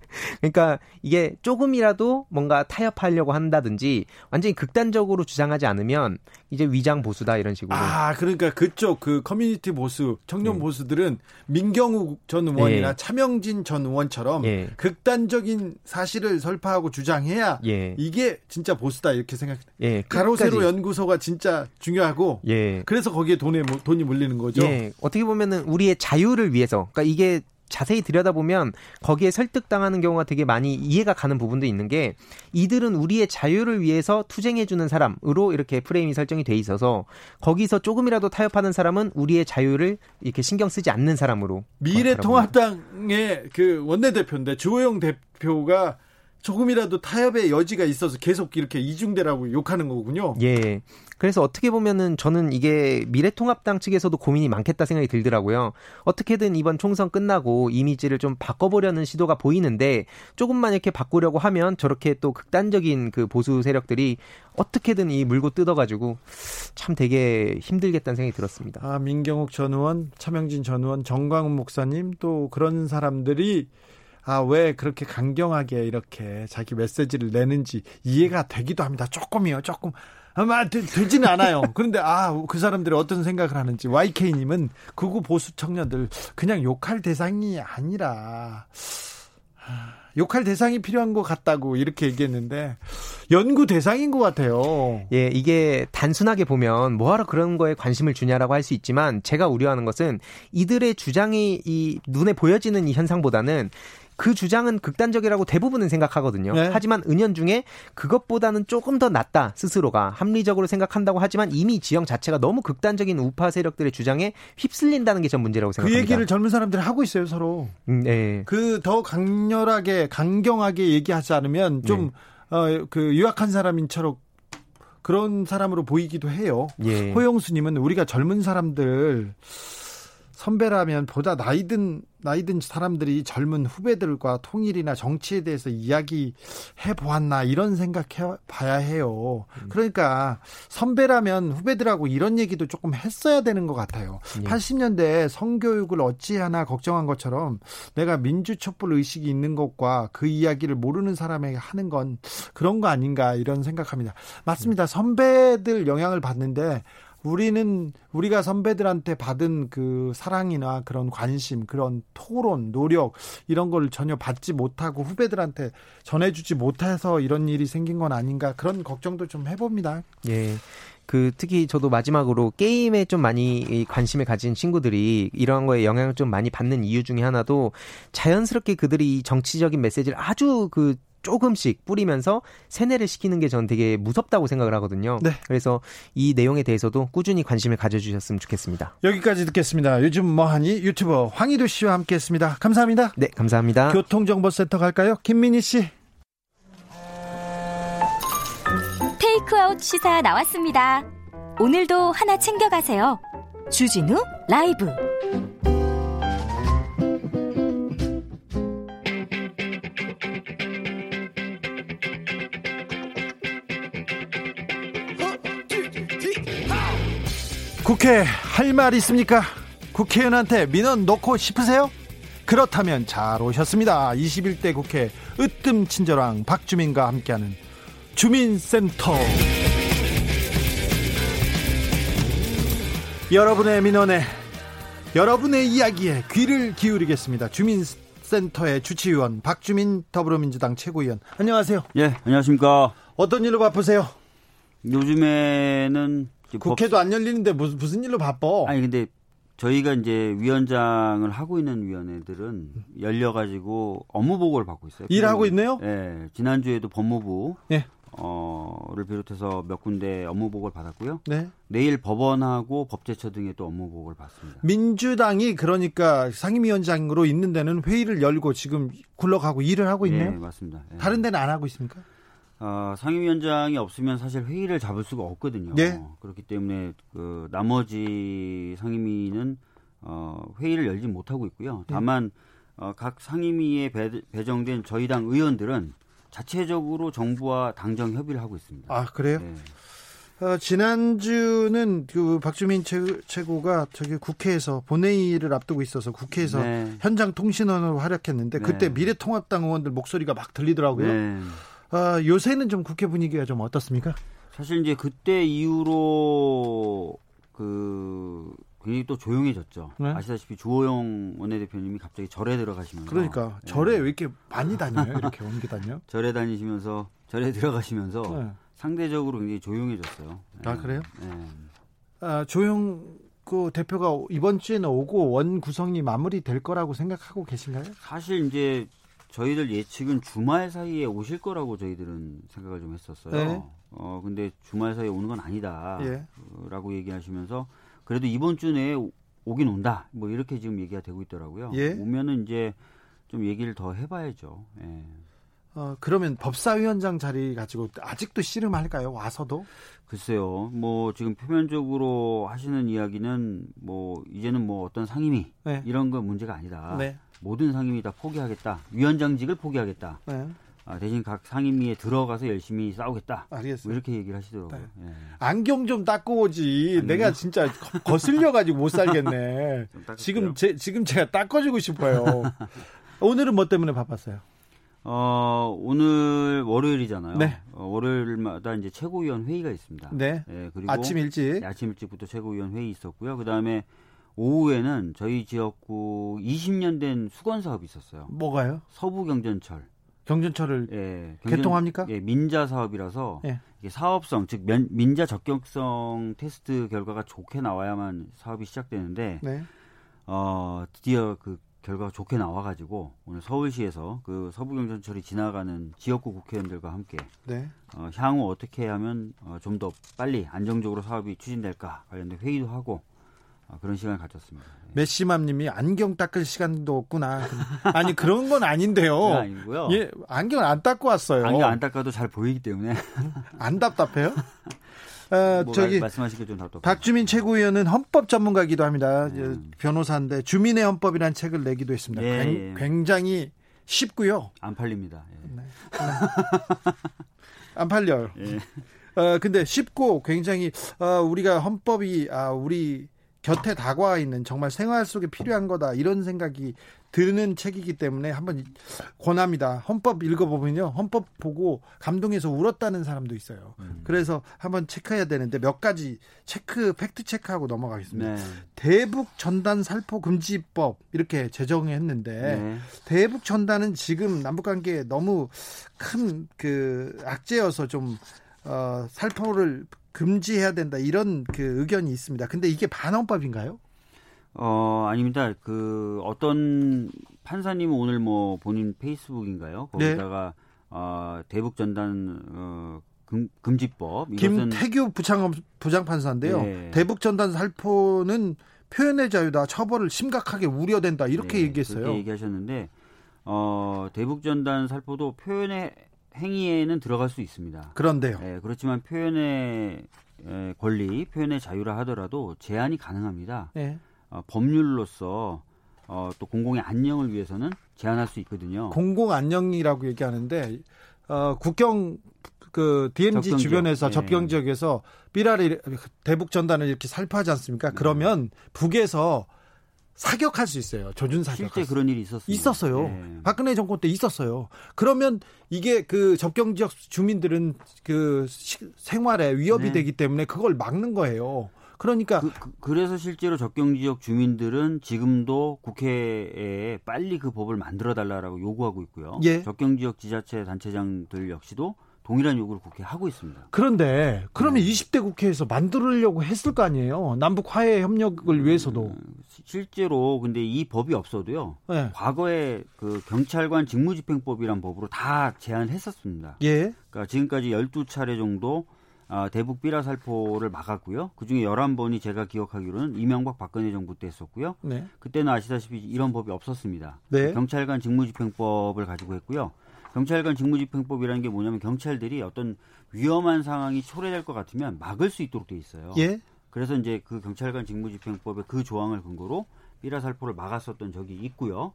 S4: 그러니까 이게 조금이라도 뭔가 타협하려고 한다든지 완전히 극단적으로 주장하지 않으면 이제 위장 보수다 이런 식으로.
S1: 아, 그러니까 그쪽 그 커뮤니티 보수, 청년 네. 보수들은 민경욱 전 의원이나 네. 차명진 전 의원처럼 네. 극단적인 사실을 설파하고 주장해야 예. 이게 진짜 보수다 이렇게 생각. 예, 가로세로 연구소가 진짜 중요하고. 예. 그래서 거기에 돈에 돈이 물리는 거죠. 예.
S4: 어떻게 보면은 우리의 자유를 위해서, 그러니까 이게 자세히 들여다보면 거기에 설득당하는 경우가 되게 많이 이해가 가는 부분도 있는 게 이들은 우리의 자유를 위해서 투쟁해주는 사람으로 이렇게 프레임이 설정이 돼 있어서 거기서 조금이라도 타협하는 사람은 우리의 자유를 이렇게 신경 쓰지 않는 사람으로
S1: 미래통합당의 그 원내대표인데 주호영 대표가 조금이라도 타협의 여지가 있어서 계속 이렇게 이중대라고 욕하는 거군요.
S4: 예. 그래서 어떻게 보면은 저는 이게 미래통합당 측에서도 고민이 많겠다 생각이 들더라고요. 어떻게든 이번 총선 끝나고 이미지를 좀 바꿔보려는 시도가 보이는데 조금만 이렇게 바꾸려고 하면 저렇게 또 극단적인 그 보수 세력들이 어떻게든 이 물고 뜯어가지고 참 되게 힘들겠다는 생각이 들었습니다.
S1: 아, 민경욱 전 의원, 차명진 전 의원, 정광훈 목사님 또 그런 사람들이 아, 왜 그렇게 강경하게 이렇게 자기 메시지를 내는지 이해가 되기도 합니다. 조금이요, 조금. 아마 되, 지는 않아요. 그런데 아, 그 사람들이 어떤 생각을 하는지 YK님은 극우 보수 청년들 그냥 욕할 대상이 아니라 욕할 대상이 필요한 것 같다고 이렇게 얘기했는데 연구 대상인 것 같아요.
S4: 예, 이게 단순하게 보면 뭐하러 그런 거에 관심을 주냐라고 할 수 있지만 제가 우려하는 것은 이들의 주장이 이 눈에 보여지는 이 현상보다는 그 주장은 극단적이라고 대부분은 생각하거든요. 네. 하지만 은연중에 그것보다는 조금 더 낫다 스스로가 합리적으로 생각한다고 하지만 이미 지형 자체가 너무 극단적인 우파 세력들의 주장에 휩쓸린다는 게 전 문제라고 그 생각합니다.
S1: 그 얘기를 젊은 사람들이 하고 있어요 서로. 음, 네. 그 더 강렬하게 강경하게 얘기하지 않으면 좀그 네. 어, 그 유약한 사람인처럼 그런 사람으로 보이기도 해요. 예. 호영수님은 우리가 젊은 사람들 선배라면 보다 나이든 나이든 사람들이 젊은 후배들과 통일이나 정치에 대해서 이야기해 보았나 이런 생각해 봐야 해요. 음. 그러니까 선배라면 후배들하고 이런 얘기도 조금 했어야 되는 것 같아요. 예. 80년대 성교육을 어찌하나 걱정한 것처럼 내가 민주 촛불 의식이 있는 것과 그 이야기를 모르는 사람에게 하는 건 그런 거 아닌가 이런 생각합니다. 맞습니다. 선배들 영향을 받는데 우리는 우리가 선배들한테 받은 그 사랑이나 그런 관심, 그런 토론, 노력 이런 걸 전혀 받지 못하고 후배들한테 전해주지 못해서 이런 일이 생긴 건 아닌가 그런 걱정도 좀 해봅니다.
S4: 예. 그 특히 저도 마지막으로 게임에 좀 많이 관심을 가진 친구들이 이러한 거에 영향을 좀 많이 받는 이유 중에 하나도 자연스럽게 그들이 정치적인 메시지를 아주 그 조금씩 뿌리면서 세뇌를 시키는 게 저는 되게 무섭다고 생각을 하거든요. 네. 그래서 이 내용에 대해서도 꾸준히 관심을 가져주셨으면 좋겠습니다.
S1: 여기까지 듣겠습니다. 요즘 뭐하니 유튜버 황희도 씨와 함께했습니다. 감사합니다.
S4: 네, 감사합니다.
S1: 교통정보센터 갈까요? 김민희 씨.
S5: 테이크아웃 시사 나왔습니다. 오늘도 하나 챙겨가세요. 주진우 라이브.
S1: 국회 할 말 있습니까? 국회의원한테 민원 놓고 싶으세요? 그렇다면 잘 오셨습니다. 21대 국회 으뜸 친절왕 박주민과 함께하는 주민센터. 여러분의 민원에 여러분의 이야기에 귀를 기울이겠습니다. 주민센터의 주치의원 박주민 더불어민주당 최고위원. 안녕하세요.
S6: 예, 안녕하십니까.
S1: 어떤 일로 바쁘세요?
S6: 요즘에는
S1: 국회도 안 열리는데 무슨 무슨 일로 바빠?
S6: 아니 근데 저희가 이제 위원장을 하고 있는 위원회들은 열려가지고 업무 보고를 받고 있어요.
S1: 일하고 있네요?
S6: 예. 지난주에도 법무부.
S1: 예.
S6: 어,를 비롯해서 몇 군데 업무 보고를 받았고요.
S1: 네.
S6: 내일 법원하고 법제처 등의 또 업무 보고를 받습니다.
S1: 민주당이 그러니까 상임위원장으로 있는 데는 회의를 열고 지금 굴러가고 일을 하고 있네요.
S6: 네, 맞습니다. 예.
S1: 다른 데는 안 하고 있습니까?
S6: 어, 상임위원장이 없으면 사실 회의를 잡을 수가 없거든요.
S1: 네.
S6: 그렇기 때문에 그 나머지 상임위는 어, 회의를 열지 못하고 있고요.
S1: 네.
S6: 다만 어, 각 상임위에 배, 배정된 저희 당 의원들은 자체적으로 정부와 당정 협의를 하고 있습니다.
S1: 아 그래요?
S6: 네.
S1: 어, 지난주는 그 박주민 최, 고 가 저기 국회에서 본회의를 앞두고 있어서 국회에서
S6: 네.
S1: 현장 통신원으로 활약했는데
S6: 네.
S1: 그때 미래통합당 의원들 목소리가 막 들리더라고요.
S6: 네.
S1: 어, 요새는 좀 국회 분위기가 좀 어떻습니까?
S6: 사실 이제 그때 이후로 그 굉장히 또 조용해졌죠.
S1: 네.
S6: 아시다시피 주호영 원내대표님이 갑자기 절에 들어가시면서
S1: 그러니까
S6: 네.
S1: 절에 왜 이렇게 많이 다녀요? 이렇게 옮겨 다녀?
S6: 절에 다니시면서 절에 들어가시면서
S1: 네.
S6: 상대적으로 굉장히 조용해졌어요.
S1: 아,
S6: 네.
S1: 그래요?
S6: 네.
S1: 아, 조용 그 대표가 이번 주에는 오고 원 구성이 마무리될 거라고 생각하고 계신가요?
S6: 사실 이제 저희들 예측은 주말 사이에 오실 거라고 저희들은 생각을 좀 했었어요.
S1: 네.
S6: 어 근데 주말 사이에 오는 건
S1: 예.
S6: 아니다라고 얘기하시면서 그래도 이번 주 내에 오- 오긴 온다. 뭐 이렇게 지금 얘기가 되고 있더라고요.
S1: 예.
S6: 오면은 이제 좀 얘기를 더 해봐야죠. 예.
S1: 어, 그러면 법사위원장 자리 가지고 아직도 씨름할까요? 와서도?
S6: 글쎄요. 뭐 지금 표면적으로 하시는 이야기는 뭐 이제는 뭐 어떤 상임위
S1: 네.
S6: 이런 건 문제가 아니다.
S1: 네.
S6: 모든 상임위 다 포기하겠다. 위원장직을 포기하겠다.
S1: 네.
S6: 아, 대신 각 상임위에 들어가서 열심히 싸우겠다. 뭐
S1: 알겠어요.
S6: 이렇게 얘기를 하시더라고요.
S1: 네.
S6: 예.
S1: 안경 좀 닦고 오지.
S6: 아니요.
S1: 내가 진짜 거- 거슬려가지고 못 살겠네. 지금 제, 지금 제가 닦아주고 싶어요. 오늘은 뭐 때문에 바빴어요?
S6: 어, 오늘 월요일이잖아요.
S1: 네.
S6: 어, 월요일마다 이제 최고위원 회의가 있습니다.
S1: 네.
S6: 예, 그리고
S1: 아침 일찍.
S6: 네, 아침 일찍부터 최고위원 회의 있었고요. 그 다음에 오후에는 저희 지역구 20년 된 수건 사업이 있었어요.
S1: 뭐가요?
S6: 서부 경전철.
S1: 경전철을
S6: 예,
S1: 개통합니까?
S6: 예, 민자 사업이라서
S1: 예.
S6: 이게 사업성 즉 면- 민자 적격성 테스트 결과가 좋게 나와야만 사업이 시작되는데
S1: 네.
S6: 어, 드디어 그 결과가 좋게 나와가지고 오늘 서울시에서 그 서부경전철이 지나가는 지역구 국회의원들과 함께
S1: 네.
S6: 어, 향후 어떻게 하면 어, 좀 더 빨리 안정적으로 사업이 추진될까 관련된 회의도 하고 어, 그런 시간을 가졌습니다.
S1: 메시맘님이 안경 닦을 시간도 없구나. 아니 그런 건 아닌데요.
S6: 아니고요.
S1: 예, 안경 안 닦고 왔어요.
S6: 안경 안 닦아도 잘 보이기 때문에
S1: 안 답답해요? 어,
S6: 뭐
S1: 저기
S6: 말- 말씀하시기 좀 답답해요.
S1: 박주민 최고위원은 헌법 전문가이기도 합니다.
S6: 네.
S1: 변호사인데 주민의 헌법이라는 책을 내기도 했습니다.
S6: 예,
S1: 굉-
S6: 예.
S1: 굉장히 쉽고요.
S6: 안 팔립니다. 예.
S1: 네. 안 팔려요.
S6: 예.
S1: 어, 근데 쉽고 굉장히 어, 우리가 헌법이 아, 우리 곁에 다가와 있는 정말 생활 속에 필요한 거다 이런 생각이 드는 책이기 때문에 한번 권합니다. 헌법 읽어보면요. 헌법 보고 감동해서 울었다는 사람도 있어요.
S6: 음.
S1: 그래서 한번 체크해야 되는데 몇 가지 체크, 팩트 체크하고 넘어가겠습니다.
S6: 네.
S1: 대북 전단 살포 금지법 이렇게 제정했는데
S6: 네.
S1: 대북 전단은 지금 남북 관계에 너무 큰 그 악재여서 좀 어, 살포를 금지해야 된다 이런 그 의견이 있습니다. 근데 이게 반헌법인가요?
S6: 어, 아닙니다. 그 어떤 판사님은 오늘 뭐 본인 페이스북인가요?
S1: 네.
S6: 거기다가 어, 대북 전단 어, 금, 금지법 이것은
S1: 김태규 부장 부장 판사인데요.
S6: 네.
S1: 대북 전단 살포는 표현의 자유다. 처벌을 심각하게 우려된다. 이렇게
S6: 네,
S1: 얘기했어요.
S6: 그렇게 얘기하셨는데 어, 대북 전단 살포도 표현의 행위에는 들어갈 수 있습니다.
S1: 그런데요.
S6: 예, 그렇지만 표현의 에, 권리, 표현의 자유라 하더라도 제한이 가능합니다.
S1: 예.
S6: 어, 법률로서 어, 또 공공의 안녕을 위해서는 제한할 수 있거든요.
S1: 공공 안녕이라고 얘기하는데 어, 국경 그 DMZ 접경 주변에서 네. 접경 지역에서 삐라리 대북 전단을 이렇게 살포하지 않습니까? 네. 그러면 북에서 사격할 수 있어요. 조준 사격.
S6: 실제 그런 일이 있었어요.
S1: 있었어요. 네. 박근혜 정권 때 있었어요. 그러면 이게 그 접경 지역 주민들은 그 생활에 위협이 네. 되기 때문에 그걸 막는 거예요. 그러니까
S6: 그, 래서 실제로 접경 지역 주민들은 지금도 국회에 빨리 그 법을 만들어 달라라고 요구하고 있고요. 예. 접경 지역 지자체 단체장들 역시도 동일한 요구를 국회에 하고 있습니다.
S1: 그런데 그러면 네. 20대 국회에서 만들려고 했을 거 아니에요. 남북 화해 협력을 위해서도. 음,
S6: 실제로 근데 이 법이 없어도요. 네. 과거에 그 경찰관 직무집행법이란 법으로 다 제안했었습니다. 예. 그러니까 지금까지 12차례 정도 아, 대북 비라 살포를 막았고요. 그중에 11번이 제가 기억하기로는 이명박 박근혜 정부 때 했었고요. 네. 그때는 아시다시피 이런 법이 없었습니다. 네. 경찰관 직무집행법을 가지고 했고요. 경찰관 직무집행법이라는 게 뭐냐면 경찰들이 어떤 위험한 상황이 초래될 것 같으면 막을 수 있도록 돼 있어요. 예. 그래서 이제 그 경찰관 직무집행법의 그 조항을 근거로 삐라 살포를 막았었던 적이 있고요.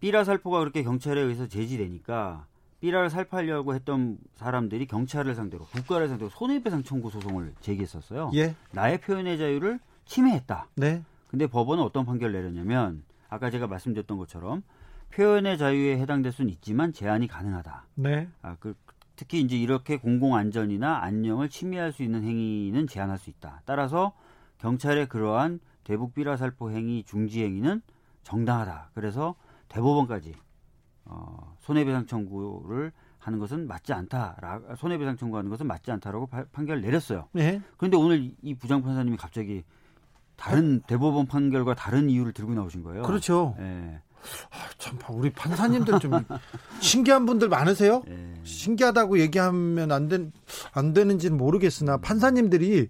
S6: 삐라 살포가 그렇게 경찰에 의해서 제지되니까 삐라를 살포하려고 했던 사람들이 경찰을 상대로 국가를 상대로 손해배상 청구 소송을 제기했었어요. 예. 나의 표현의 자유를 침해했다. 네. 근데 법원은 어떤 판결을 내렸냐면 아까 제가 말씀드렸던 것처럼 표현의 자유에 해당될 수는 있지만 제한이 가능하다. 네. 아, 그, 특히 이제 이렇게 공공 안전이나 안녕을 침해할 수 있는 행위는 제한할 수 있다. 따라서 경찰의 그러한 대북 삐라 살포 행위 중지 행위는 정당하다. 그래서 대법원까지 어, 손해배상 청구를 하는 것은 맞지 않다. 손해배상 청구하는 것은 맞지 않다라고 파, 판결을 내렸어요. 네. 그런데 오늘 이 부장 판사님이 갑자기 다른 대법원 판결과 다른 이유를 들고 나오신 거예요.
S1: 그렇죠. 네. 아, 참 우리 판사님들 좀 신기한 분들 많으세요? 네. 신기하다고 얘기하면 안, 된, 안 되는지는 모르겠으나 판사님들이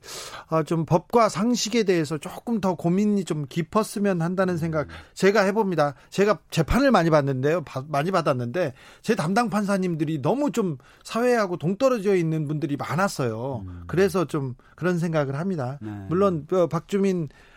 S1: 아, 좀 법과 상식에 대해서 조금 더 고민이 좀 깊었으면 한다는 생각 제가 해봅니다. 제가 재판을 많이 받는데요. 바, 많이 받았는데 제 담당 판사님들이 너무 좀 사회하고 동떨어져 있는 분들이 많았어요. 음. 그래서 좀 그런 생각을 합니다. 네. 물론 어, 박주민 아,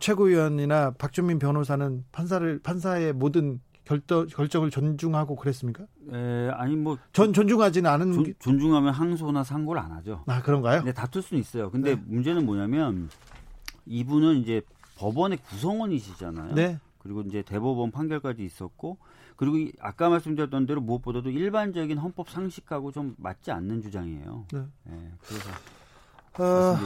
S1: 최고위원이나 박주민 변호사는 판사를 판사의 모든 결정 결정을 존중하고 그랬습니까?
S6: 에, 아니 뭐
S1: 전 존중하지는 않은
S6: 존, 존중하면 항소나 상고를 안 하죠.
S1: 아 그런가요?
S6: 네, 다툴 수는 있어요. 근데 네. 문제는 뭐냐면 이분은 이제 법원의 구성원이시잖아요. 네. 그리고 이제 대법원 판결까지 있었고 그리고 아까 말씀드렸던 대로 무엇보다도 일반적인 헌법 상식하고 좀 맞지 않는 주장이에요. 네. 네 그래서
S1: 어,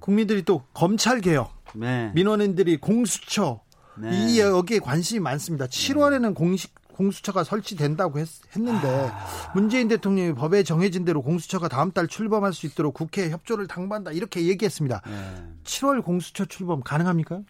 S1: 국민들이 또 검찰 개혁 네. 민원인들이 공수처 네. 이 여기에 관심이 많습니다. 7월에는 공식 공수처가 설치된다고 했, 는데 아... 문재인 대통령이 법에 정해진 대로 공수처가 다음 달 출범할 수 있도록 국회 협조를 당부한다 이렇게 얘기했습니다. 네. 7월 공수처 출범 가능합니까?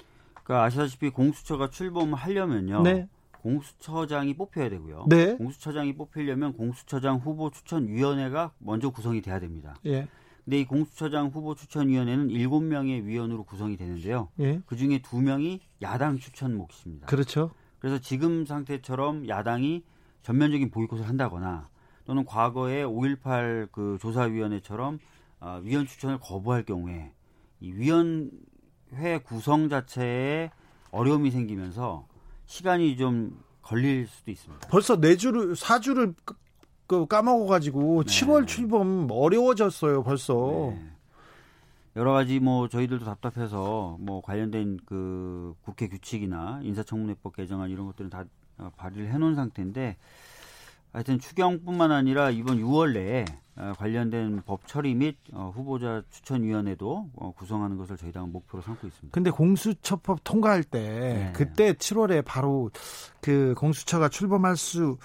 S6: 그러니까 아시다시피 공수처가 출범하려면요. 네. 공수처장이 뽑혀야 되고요. 네. 공수처장이 뽑히려면 공수처장 후보 추천 위원회가 먼저 구성이 돼야 됩니다. 예. 근데 이 공수처장 후보 추천위원회는 7명의 위원으로 구성이 되는데요. 예. 그 중에 2명이 야당 추천 몫입니다.
S1: 그렇죠.
S6: 그래서 지금 상태처럼 야당이 전면적인 보이콧을 한다거나 또는 과거에 5.18 그 조사위원회처럼 어, 위원 추천을 거부할 경우에 이 위원회 구성 자체에 어려움이 생기면서 시간이 좀 걸릴 수도 있습니다.
S1: 벌써 네 주를 사 주를 그 까먹어가지고 네. 7월 출범 어려워졌어요 벌써. 네.
S6: 여러 가지 뭐 저희들도 답답해서 뭐 관련된 그 국회 규칙이나 인사청문회법 개정안 이런 것들은 다 발의를 해놓은 상태인데 하여튼 추경뿐만 아니라 이번 6월 내에 어, 관련된 법 처리 및 어, 후보자 추천위원회도 어, 구성하는 것을 저희 당은 목표로 삼고 있습니다.
S1: 근데 공수처법 통과할 때 네. 그때 7월에 바로 그 공수처가 출범할 수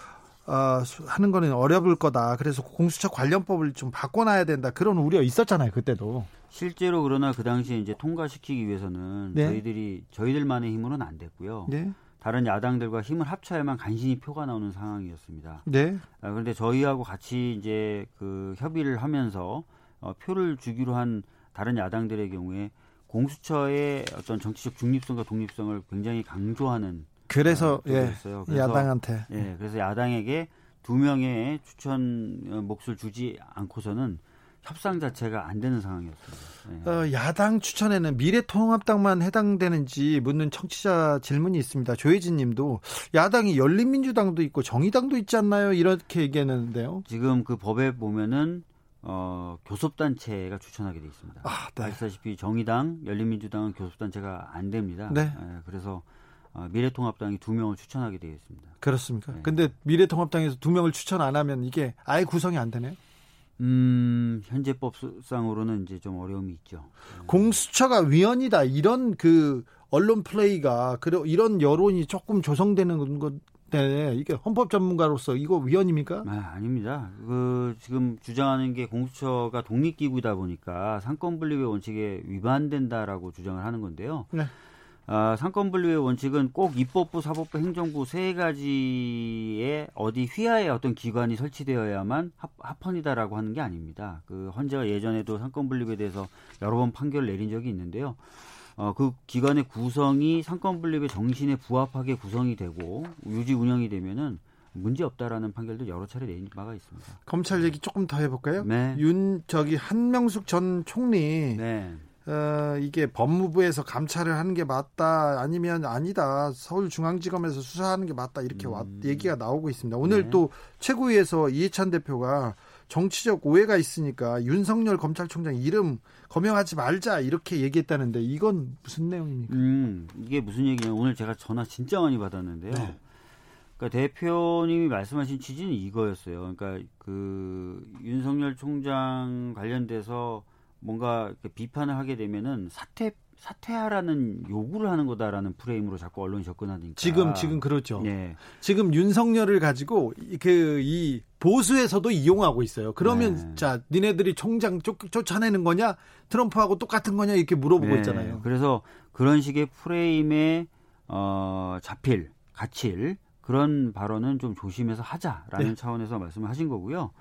S1: 어, 하는 거는 어려울 거다. 그래서 공수처 관련법을 좀 바꿔놔야 된다. 그런 우려 있었잖아요. 그때도.
S6: 실제로 그러나 그 당시에 이제 통과시키기 위해서는 네. 저희들이 저희들만의 힘으로는 안 됐고요. 네. 다른 야당들과 힘을 합쳐야만 간신히 표가 나오는 상황이었습니다. 네. 아, 그런데 저희하고 같이 이제 그 협의를 하면서 어, 표를 주기로 한 다른 야당들의 경우에 공수처의 어떤 정치적 중립성과 독립성을 굉장히 강조하는
S1: 그래서 아, 예, 그래서, 야당한테
S6: 예, 그래서 야당에게 두 명의 추천 어, 몫을 주지 않고서는 협상 자체가 안 되는 상황이었습니다.
S1: 예. 어, 야당 추천에는 미래통합당만 해당되는지 묻는 청취자 질문이 있습니다. 조혜진 님도 야당이 열린민주당도 있고 정의당도 있지 않나요? 이렇게 얘기했는데요.
S6: 지금 그 법에 보면은 어, 교섭단체가 추천하게 돼 있습니다. 아, 네. 아시다시피 정의당, 열린민주당은 교섭단체가 안 됩니다. 네. 예, 그래서 어, 미래통합당이 두 명을 추천하게 되어 있습니다.
S1: 그렇습니까? 네. 근데 미래통합당에서 두 명을 추천 안 하면 이게 아예 구성이 안 되네요?
S6: 음, 현재법상으로는 이제 좀 어려움이 있죠.
S1: 네. 공수처가 위헌이다. 이런 그 언론 플레이가 그리고 이런 여론이 조금 조성되는 것 네, 이게 헌법 전문가로서 이거 위헌입니까?
S6: 아, 아닙니다. 그 지금 주장하는 게 공수처가 독립기구이다 보니까 상권 분립의 원칙에 위반된다라고 주장을 하는 건데요. 네. 아, 상권 분립의 원칙은 꼭 입법부, 사법부, 행정부 세 가지의 어디 휘하에 어떤 기관이 설치되어야만 합, 합헌이다라고 하는 게 아닙니다. 그 헌재가 예전에도 상권 분립에 대해서 여러 번 판결을 내린 적이 있는데요. 어, 그 기관의 구성이 상권 분립의 정신에 부합하게 구성이 되고 유지 운영이 되면은 문제 없다라는 판결도 여러 차례 내린 바가 있습니다.
S1: 검찰 얘기 조금 더 해볼까요? 네. 윤 저기 한명숙 전 총리 네. 어, 이게 법무부에서 감찰을 하는 게 맞다 아니면 아니다 서울중앙지검에서 수사하는 게 맞다 이렇게 음. 와, 얘기가 나오고 있습니다. 오늘 네. 또 최고위에서 이해찬 대표가 정치적 오해가 있으니까 윤석열 검찰총장 이름 거명하지 말자 이렇게 얘기했다는데 이건 무슨 내용입니까?
S6: 음, 이게 무슨 얘기냐 오늘 제가 전화 진짜 많이 받았는데요. 네. 그러니까 대표님이 말씀하신 취지는 이거였어요. 그러니까 그 윤석열 총장 관련돼서 뭔가 비판을 하게 되면은 사퇴 사퇴하라는 요구를 하는 거다라는 프레임으로 자꾸 언론이 접근하니까
S1: 지금 지금 그렇죠. 네. 지금 윤석열을 가지고 그 이 보수에서도 이용하고 있어요. 그러면 네. 자 니네들이 총장 쫓, 쫓아내는 거냐 트럼프하고 똑같은 거냐 이렇게 물어보고 네. 있잖아요.
S6: 그래서 그런 식의 프레임에 어, 잡힐 갇힐 그런 발언은 좀 조심해서 하자라는 네. 차원에서 말씀을 하신 거고요.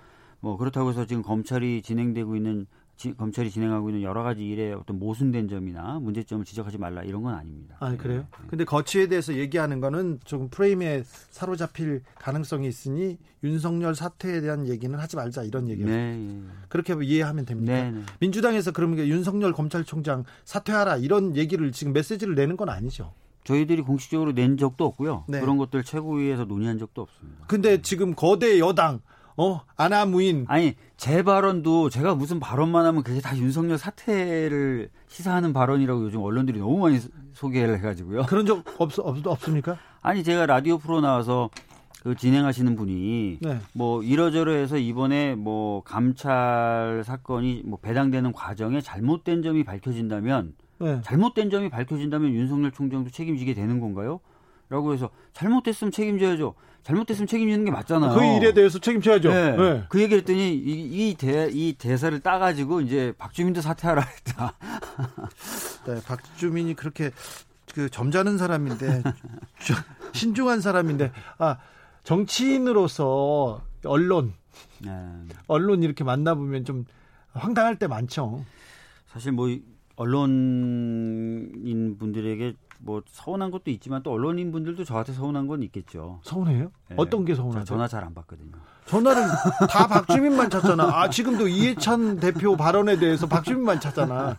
S6: 뭐 그렇다고 해서 지금 검찰이 진행되고 있는 지, 검찰이 진행하고 있는 여러 가지 일에 어떤 모순된 점이나 문제점을 지적하지 말라 이런 건 아닙니다.
S1: 아 그래요? 네. 근데 거취에 대해서 얘기하는 거는 조금 프레임에 사로잡힐 가능성이 있으니 윤석열 사퇴에 대한 얘기는 하지 말자 이런 얘기예요. 네, 예. 그렇게 이해하면 됩니다. 네, 네. 민주당에서 그러면 윤석열 검찰총장 사퇴하라 이런 얘기를 지금 메시지를 내는 건 아니죠.
S6: 저희들이 공식적으로 낸 적도 없고요. 네. 그런 것들 최고위에서 논의한 적도 없습니다.
S1: 근데 지금 거대 여당 어 아나무인
S6: 아니 제 발언도 제가 무슨 발언만 하면 그게 다 윤석열 사퇴를 시사하는 발언이라고 요즘 언론들이 너무 많이 소개를 해가지고요.
S1: 그런 적 없, 없 없습니까?
S6: 아니 제가 라디오 프로 나와서 그 진행하시는 분이 네. 뭐 이러저러해서 이번에 뭐 감찰 사건이 뭐 배당되는 과정에 잘못된 점이 밝혀진다면 네. 잘못된 점이 밝혀진다면 윤석열 총장도 책임지게 되는 건가요? 라고 해서 잘못됐으면 책임져야죠. 잘못됐으면 책임지는 게 맞잖아요.
S1: 그 일에 대해서 책임져야죠. 네.
S6: 네. 그 얘기를 했더니 이, 이, 대, 이 대사를 따가지고 이제 박주민도 사퇴하라 했다.
S1: 네, 박주민이 그렇게 그 점잖은 사람인데 신중한 사람인데 아 정치인으로서 언론 네. 언론 이렇게 만나보면 좀 황당할 때 많죠.
S6: 사실 뭐 언론인 분들에게 뭐 서운한 것도 있지만 또 언론인 분들도 저한테 서운한 건 있겠죠.
S1: 서운해요? 네. 어떤 게 서운하죠?
S6: 전화 잘 안 받거든요.
S1: 전화를 다 박주민만 찾잖아. 아 지금도 이해찬 대표 발언에 대해서 박주민만 찾잖아.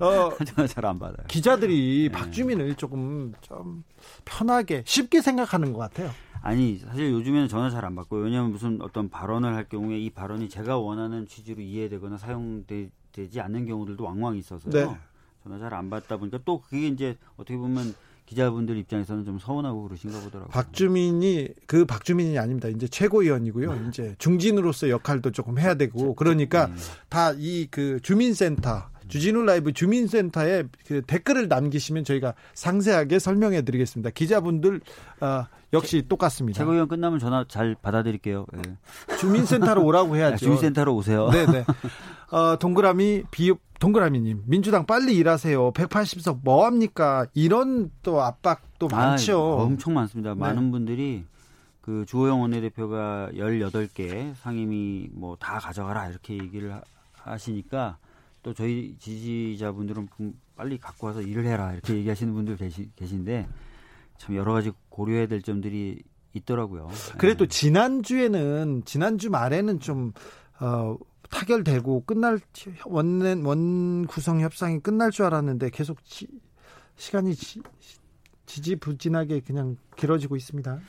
S6: 어, 전화 잘 안 받아요.
S1: 기자들이 네. 박주민을 조금 좀 편하게 쉽게 생각하는 것 같아요.
S6: 아니 사실 요즘에는 전화 잘 안 받고요. 왜냐하면 무슨 어떤 발언을 할 경우에 이 발언이 제가 원하는 취지로 이해되거나 사용되지 않는 경우들도 왕왕 있어서요. 네. 전화 잘 안 받다 보니까 또 그게 이제 어떻게 보면 기자분들 입장에서는 좀 서운하고 그러신가 보더라고요.
S1: 박주민이 그 박주민이 아닙니다. 이제 최고위원이고요. 네. 이제 중진으로서 역할도 조금 해야 되고 그러니까 네. 다이 그 주민센터 주진우 라이브 주민센터에 그 댓글을 남기시면 저희가 상세하게 설명해 드리겠습니다. 기자분들 어, 역시 똑같습니다.
S6: 최고위원 끝나면 전화 잘 받아드릴게요. 네.
S1: 주민센터로 오라고 해야죠.
S6: 주민센터로 오세요.
S1: 네네. 어, 동그라미 비 동그라미님 민주당 빨리 일하세요. 180석 뭐 합니까? 이런 또 압박도 아, 많죠.
S6: 엄청 많습니다. 네. 많은 분들이 그 주호영 원내대표가 18개 상임위 뭐 다 가져가라 이렇게 얘기를 하시니까 또 저희 지지자분들은 빨리 갖고 와서 일을 해라 이렇게 얘기하시는 분들 계시, 계신데 참 여러 가지 고려해야 될 점들이 있더라고요.
S1: 그래도 네. 지난주에는 지난주 말에는 좀 어, 타결되고 끝날 원, 원 구성 협상이 끝날 줄 알았는데 계속 지, 시간이 지, 지지부진하게 그냥 길어지고 있습니다.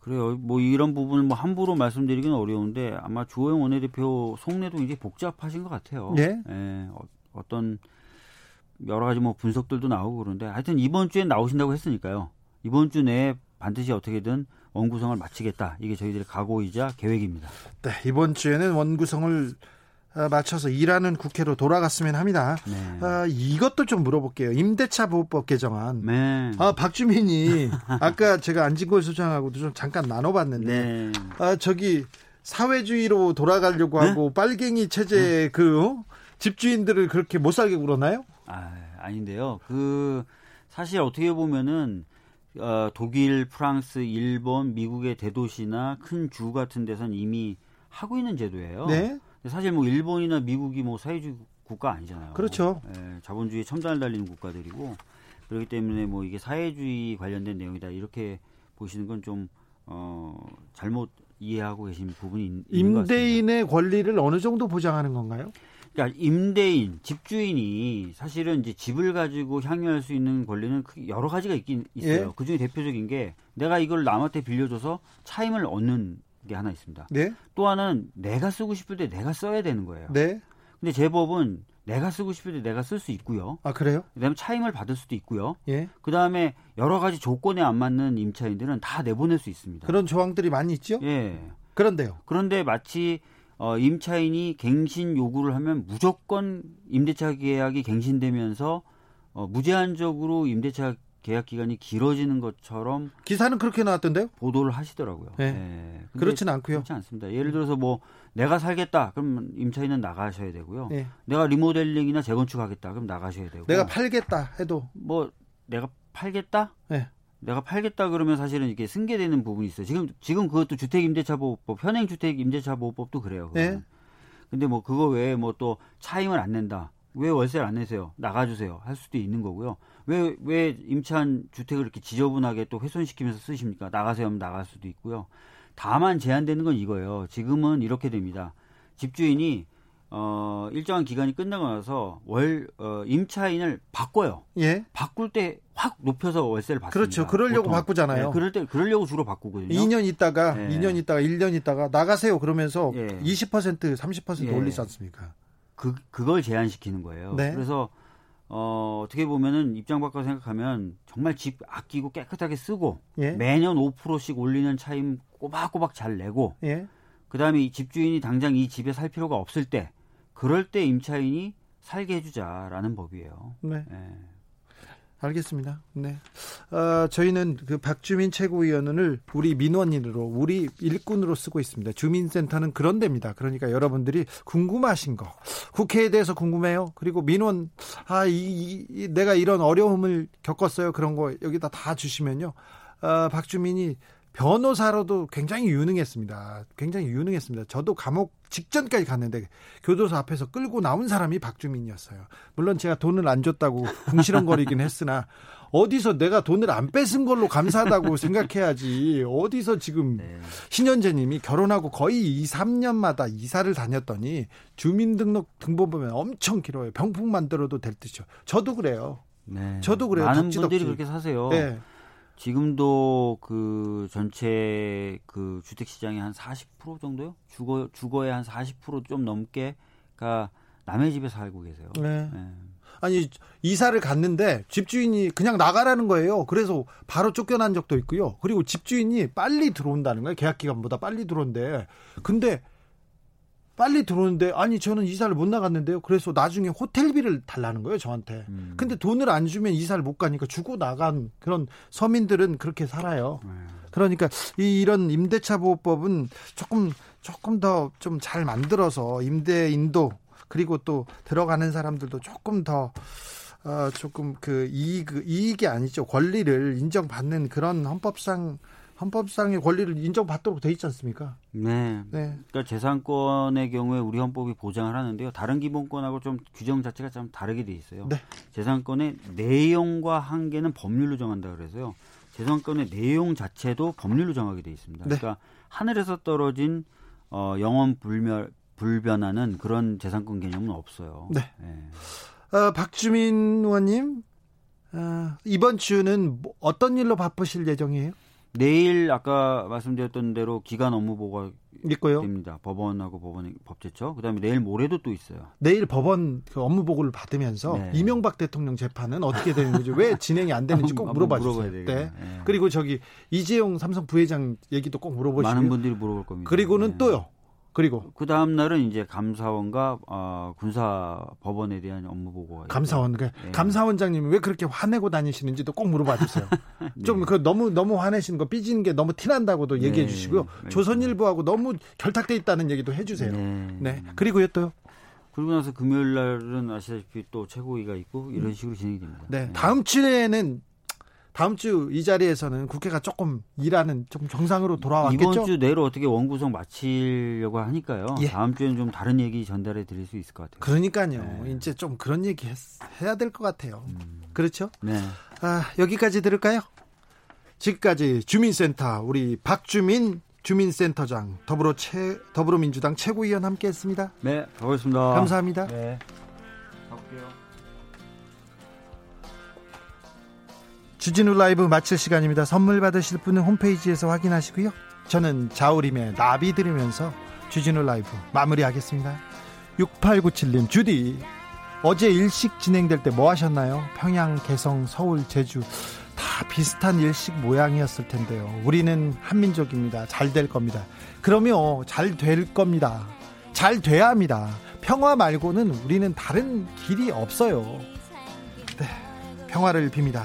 S6: 그래요. 뭐 이런 부분을 뭐 함부로 말씀드리기는 어려운데 아마 주호영 원내대표 속내도 이제 복잡하신 것 같아요. 예. 예 어, 떤 여러 가지 뭐 분석들도 나오고 그런데 하여튼 이번 주에 나오신다고 했으니까요. 이번 주 내에 반드시 어떻게든 원구성을 마치겠다. 이게 저희들의 각오이자 계획입니다.
S1: 네, 이번 주에는 원구성을 어, 맞춰서 일하는 국회로 돌아갔으면 합니다. 네. 아, 이것도 좀 물어볼게요. 임대차 보호법 개정안. 네. 아, 박주민이 아까 제가 안진걸 소장하고도 좀 잠깐 나눠봤는데, 네. 아, 저기 사회주의로 돌아가려고 네? 하고 빨갱이 체제 네. 그 어? 집주인들을 그렇게 못 살게 굴었나요?
S6: 아, 아닌데요. 그 사실 어떻게 보면은 어, 독일, 프랑스, 일본, 미국의 대도시나 큰 주 같은 데선 이미 하고 있는 제도예요. 네. 사실 뭐 일본이나 미국이 뭐 사회주의 국가 아니잖아요.
S1: 그렇죠.
S6: 예, 자본주의 첨단을 달리는 국가들이고 그렇기 때문에 뭐 이게 사회주의 관련된 내용이다 이렇게 보시는 건좀 어, 잘못 이해하고 계신 부분이 있는
S1: 임대인의 권리를 어느 정도 보장하는 건가요?
S6: 그러니까 임대인, 집주인이 사실은 이제 집을 가지고 향유할 수 있는 권리는 여러 가지가 있긴 있어요. 예? 그 중에 대표적인 게 내가 이걸 남한테 빌려줘서 차임을 얻는 게 하나 있습니다. 네? 또 하나는 내가 쓰고 싶을 때 내가 써야 되는 거예요. 네. 근데 제법은 내가 쓰고 싶을 때 내가 쓸 수 있고요.
S1: 아 그래요?
S6: 그다음에 차임을 받을 수도 있고요. 예. 그다음에 여러 가지 조건에 안 맞는 임차인들은 다 내보낼 수 있습니다.
S1: 그런 조항들이 많이 있죠? 예. 그런데요.
S6: 그런데 마치 어, 임차인이 갱신 요구를 하면 무조건 임대차 계약이 갱신되면서 어, 무제한적으로 임대차 계약 기간이 길어지는 것처럼
S1: 기사는 그렇게 나왔던데요?
S6: 보도를 하시더라고요. 네.
S1: 네. 그렇지는 않고요.
S6: 그렇지 않습니다. 예를 들어서 뭐 내가 살겠다. 그럼 임차인은 나가셔야 되고요. 네. 내가 리모델링이나 재건축하겠다. 그럼 나가셔야 되고.
S1: 내가 팔겠다 해도
S6: 뭐 내가 팔겠다? 네. 내가 팔겠다 그러면 사실은 이게 승계되는 부분이 있어요. 지금 지금 그것도 주택임대차보호법, 현행 주택임대차보호법도 그래요. 네. 근데 뭐 그거 외에 뭐 또 차임을 안 낸다. 왜 월세를 안 내세요? 나가주세요. 할 수도 있는 거고요. 왜, 왜 임차한 주택을 이렇게 지저분하게 또 훼손시키면서 쓰십니까? 나가세요 하면 나갈 수도 있고요. 다만 제한되는 건 이거예요. 지금은 이렇게 됩니다. 집주인이 어, 일정한 기간이 끝나고 나서 월, 어, 임차인을 바꿔요. 예. 바꿀 때 확 높여서 월세를 받습니다.
S1: 그렇죠. 그러려고 보통. 바꾸잖아요. 네,
S6: 그럴 때, 그러려고 주로 바꾸거든요.
S1: 2년 있다가, 네. 2년 있다가, 1년 있다가 나가세요. 그러면서 예. 20%, 30% 예. 올리지 않습니까?
S6: 그, 그걸 제한시키는 거예요. 네. 그래서 어, 어떻게 보면은 입장 바꿔 생각하면 정말 집 아끼고 깨끗하게 쓰고 예. 매년 5%씩 올리는 차임 꼬박꼬박 잘 내고 예. 그다음에 이 집주인이 당장 이 집에 살 필요가 없을 때 그럴 때 임차인이 살게 해주자라는 법이에요. 네. 네.
S1: 알겠습니다. 네. 어, 저희는 그 박주민 최고위원을 우리 민원인으로, 우리 일꾼으로 쓰고 있습니다. 주민센터는 그런 데입니다. 그러니까 여러분들이 궁금하신 거, 국회에 대해서 궁금해요. 그리고 민원, 아, 이, 이 내가 이런 어려움을 겪었어요. 그런 거 여기다 다 주시면요. 어, 박주민이 변호사로도 굉장히 유능했습니다. 굉장히 유능했습니다. 저도 감옥 직전까지 갔는데 교도소 앞에서 끌고 나온 사람이 박주민이었어요. 물론 제가 돈을 안 줬다고 궁시렁거리긴 했으나 어디서 내가 돈을 안 뺏은 걸로 감사하다고 생각해야지. 어디서 지금 네. 신현재님이 결혼하고 거의 2, 3년마다 이사를 다녔더니 주민등록 등본 보면 엄청 길어요. 병풍 만들어도 될 듯이요. 저도 그래요. 네. 저도 그래요.
S6: 많은 덕지, 분들이. 그렇게 사세요. 네. 지금도 그 전체 그 주택 시장의 한 40% 정도요? 주거 주거의 한 40%좀 넘게가 남의 집에 살고 계세요. 네. 네.
S1: 아니 이사를 갔는데 집주인이 그냥 나가라는 거예요. 그래서 바로 쫓겨난 적도 있고요. 그리고 집주인이 빨리 들어온다는 거예요. 계약 기간보다 빨리 들어온대. 근데 빨리 들어오는데 아니 저는 이사를 못 나갔는데요. 그래서 나중에 호텔비를 달라는 거예요 저한테. 음. 근데 돈을 안 주면 이사를 못 가니까 주고 나간 그런 서민들은 그렇게 살아요. 음. 그러니까 이 이런 임대차 보호법은 조금 조금 더 좀 잘 만들어서 임대인도 그리고 또 들어가는 사람들도 조금 더 어, 조금 그 이익 이익이 아니죠 권리를 인정받는 그런 헌법상 헌법상의 권리를 인정받도록 돼 있지 않습니까?
S6: 네. 네. 그러니까 재산권의 경우에 우리 헌법이 보장을 하는데요. 다른 기본권하고 좀 규정 자체가 좀 다르게 돼 있어요. 네. 재산권의 내용과 한계는 법률로 정한다 그래서요. 재산권의 내용 자체도 법률로 정하게 돼 있습니다. 네. 그러니까 하늘에서 떨어진 어, 영원 불멸 불변하는 그런 재산권 개념은 없어요. 네.
S1: 네. 어, 박주민 의원님 어, 이번 주는 뭐 어떤 일로 바쁘실 예정이에요?
S6: 내일 아까 말씀드렸던 대로 기간 업무 보고가
S1: 있고요.
S6: 됩니다. 법원하고 법원 법제처. 그다음에 내일 모레도 또 있어요.
S1: 내일 법원 그 업무 보고를 받으면서 네. 이명박 대통령 재판은 어떻게 되는지 왜 진행이 안 되는지 꼭 물어봐 주세요. 네. 네. 그리고 저기 이재용 삼성 부회장 얘기도 꼭 물어보시고
S6: 많은 분들이 물어볼 겁니다.
S1: 그리고는 네. 또요. 그리고
S6: 그 다음 날은 이제 감사원과 어, 군사 법원에 대한 업무 보고가
S1: 감사원 그 네. 감사원장님이 왜 그렇게 화내고 다니시는지도 꼭 물어봐 주세요. 네. 좀그 너무 너무 화내시는 거 삐지는 게 너무 티난다고도 네. 얘기해 주시고요. 네. 조선일보하고 너무 결탁돼 있다는 얘기도 해 주세요. 네. 네. 그리고요 또요.
S6: 그러고 나서 금요일 날은 아시다시피 또 최고위가 있고 이런 식으로 진행이 됩니다.
S1: 네. 다음 주에는 다음 주 이 자리에서는 국회가 조금 일하는 좀 정상으로 돌아왔겠죠.
S6: 이번 주 내로 어떻게 원구성 마치려고 하니까요. 예. 다음 주에는 좀 다른 얘기 전달해 드릴 수 있을 것 같아요.
S1: 그러니까요. 네. 이제 좀 그런 얘기 했, 해야 될 것 같아요. 음. 그렇죠? 네. 아, 여기까지 들을까요? 지금까지 주민센터 우리 박주민 주민센터장 더불어 최, 더불어민주당 최고위원 함께했습니다.
S6: 네, 고맙습니다.
S1: 감사합니다. 네. 주진우 라이브 마칠 시간입니다. 선물 받으실 분은 홈페이지에서 확인하시고요. 저는 자우림의 나비 들으면서 주진우 라이브 마무리하겠습니다. 6897님 주디 어제 일식 진행될 때 뭐 하셨나요? 평양, 개성, 서울, 제주 다 비슷한 일식 모양이었을 텐데요. 우리는 한민족입니다. 잘 될 겁니다. 그러면 잘 될 겁니다. 잘 돼야 합니다. 평화 말고는 우리는 다른 길이 없어요. 네, 평화를 빕니다.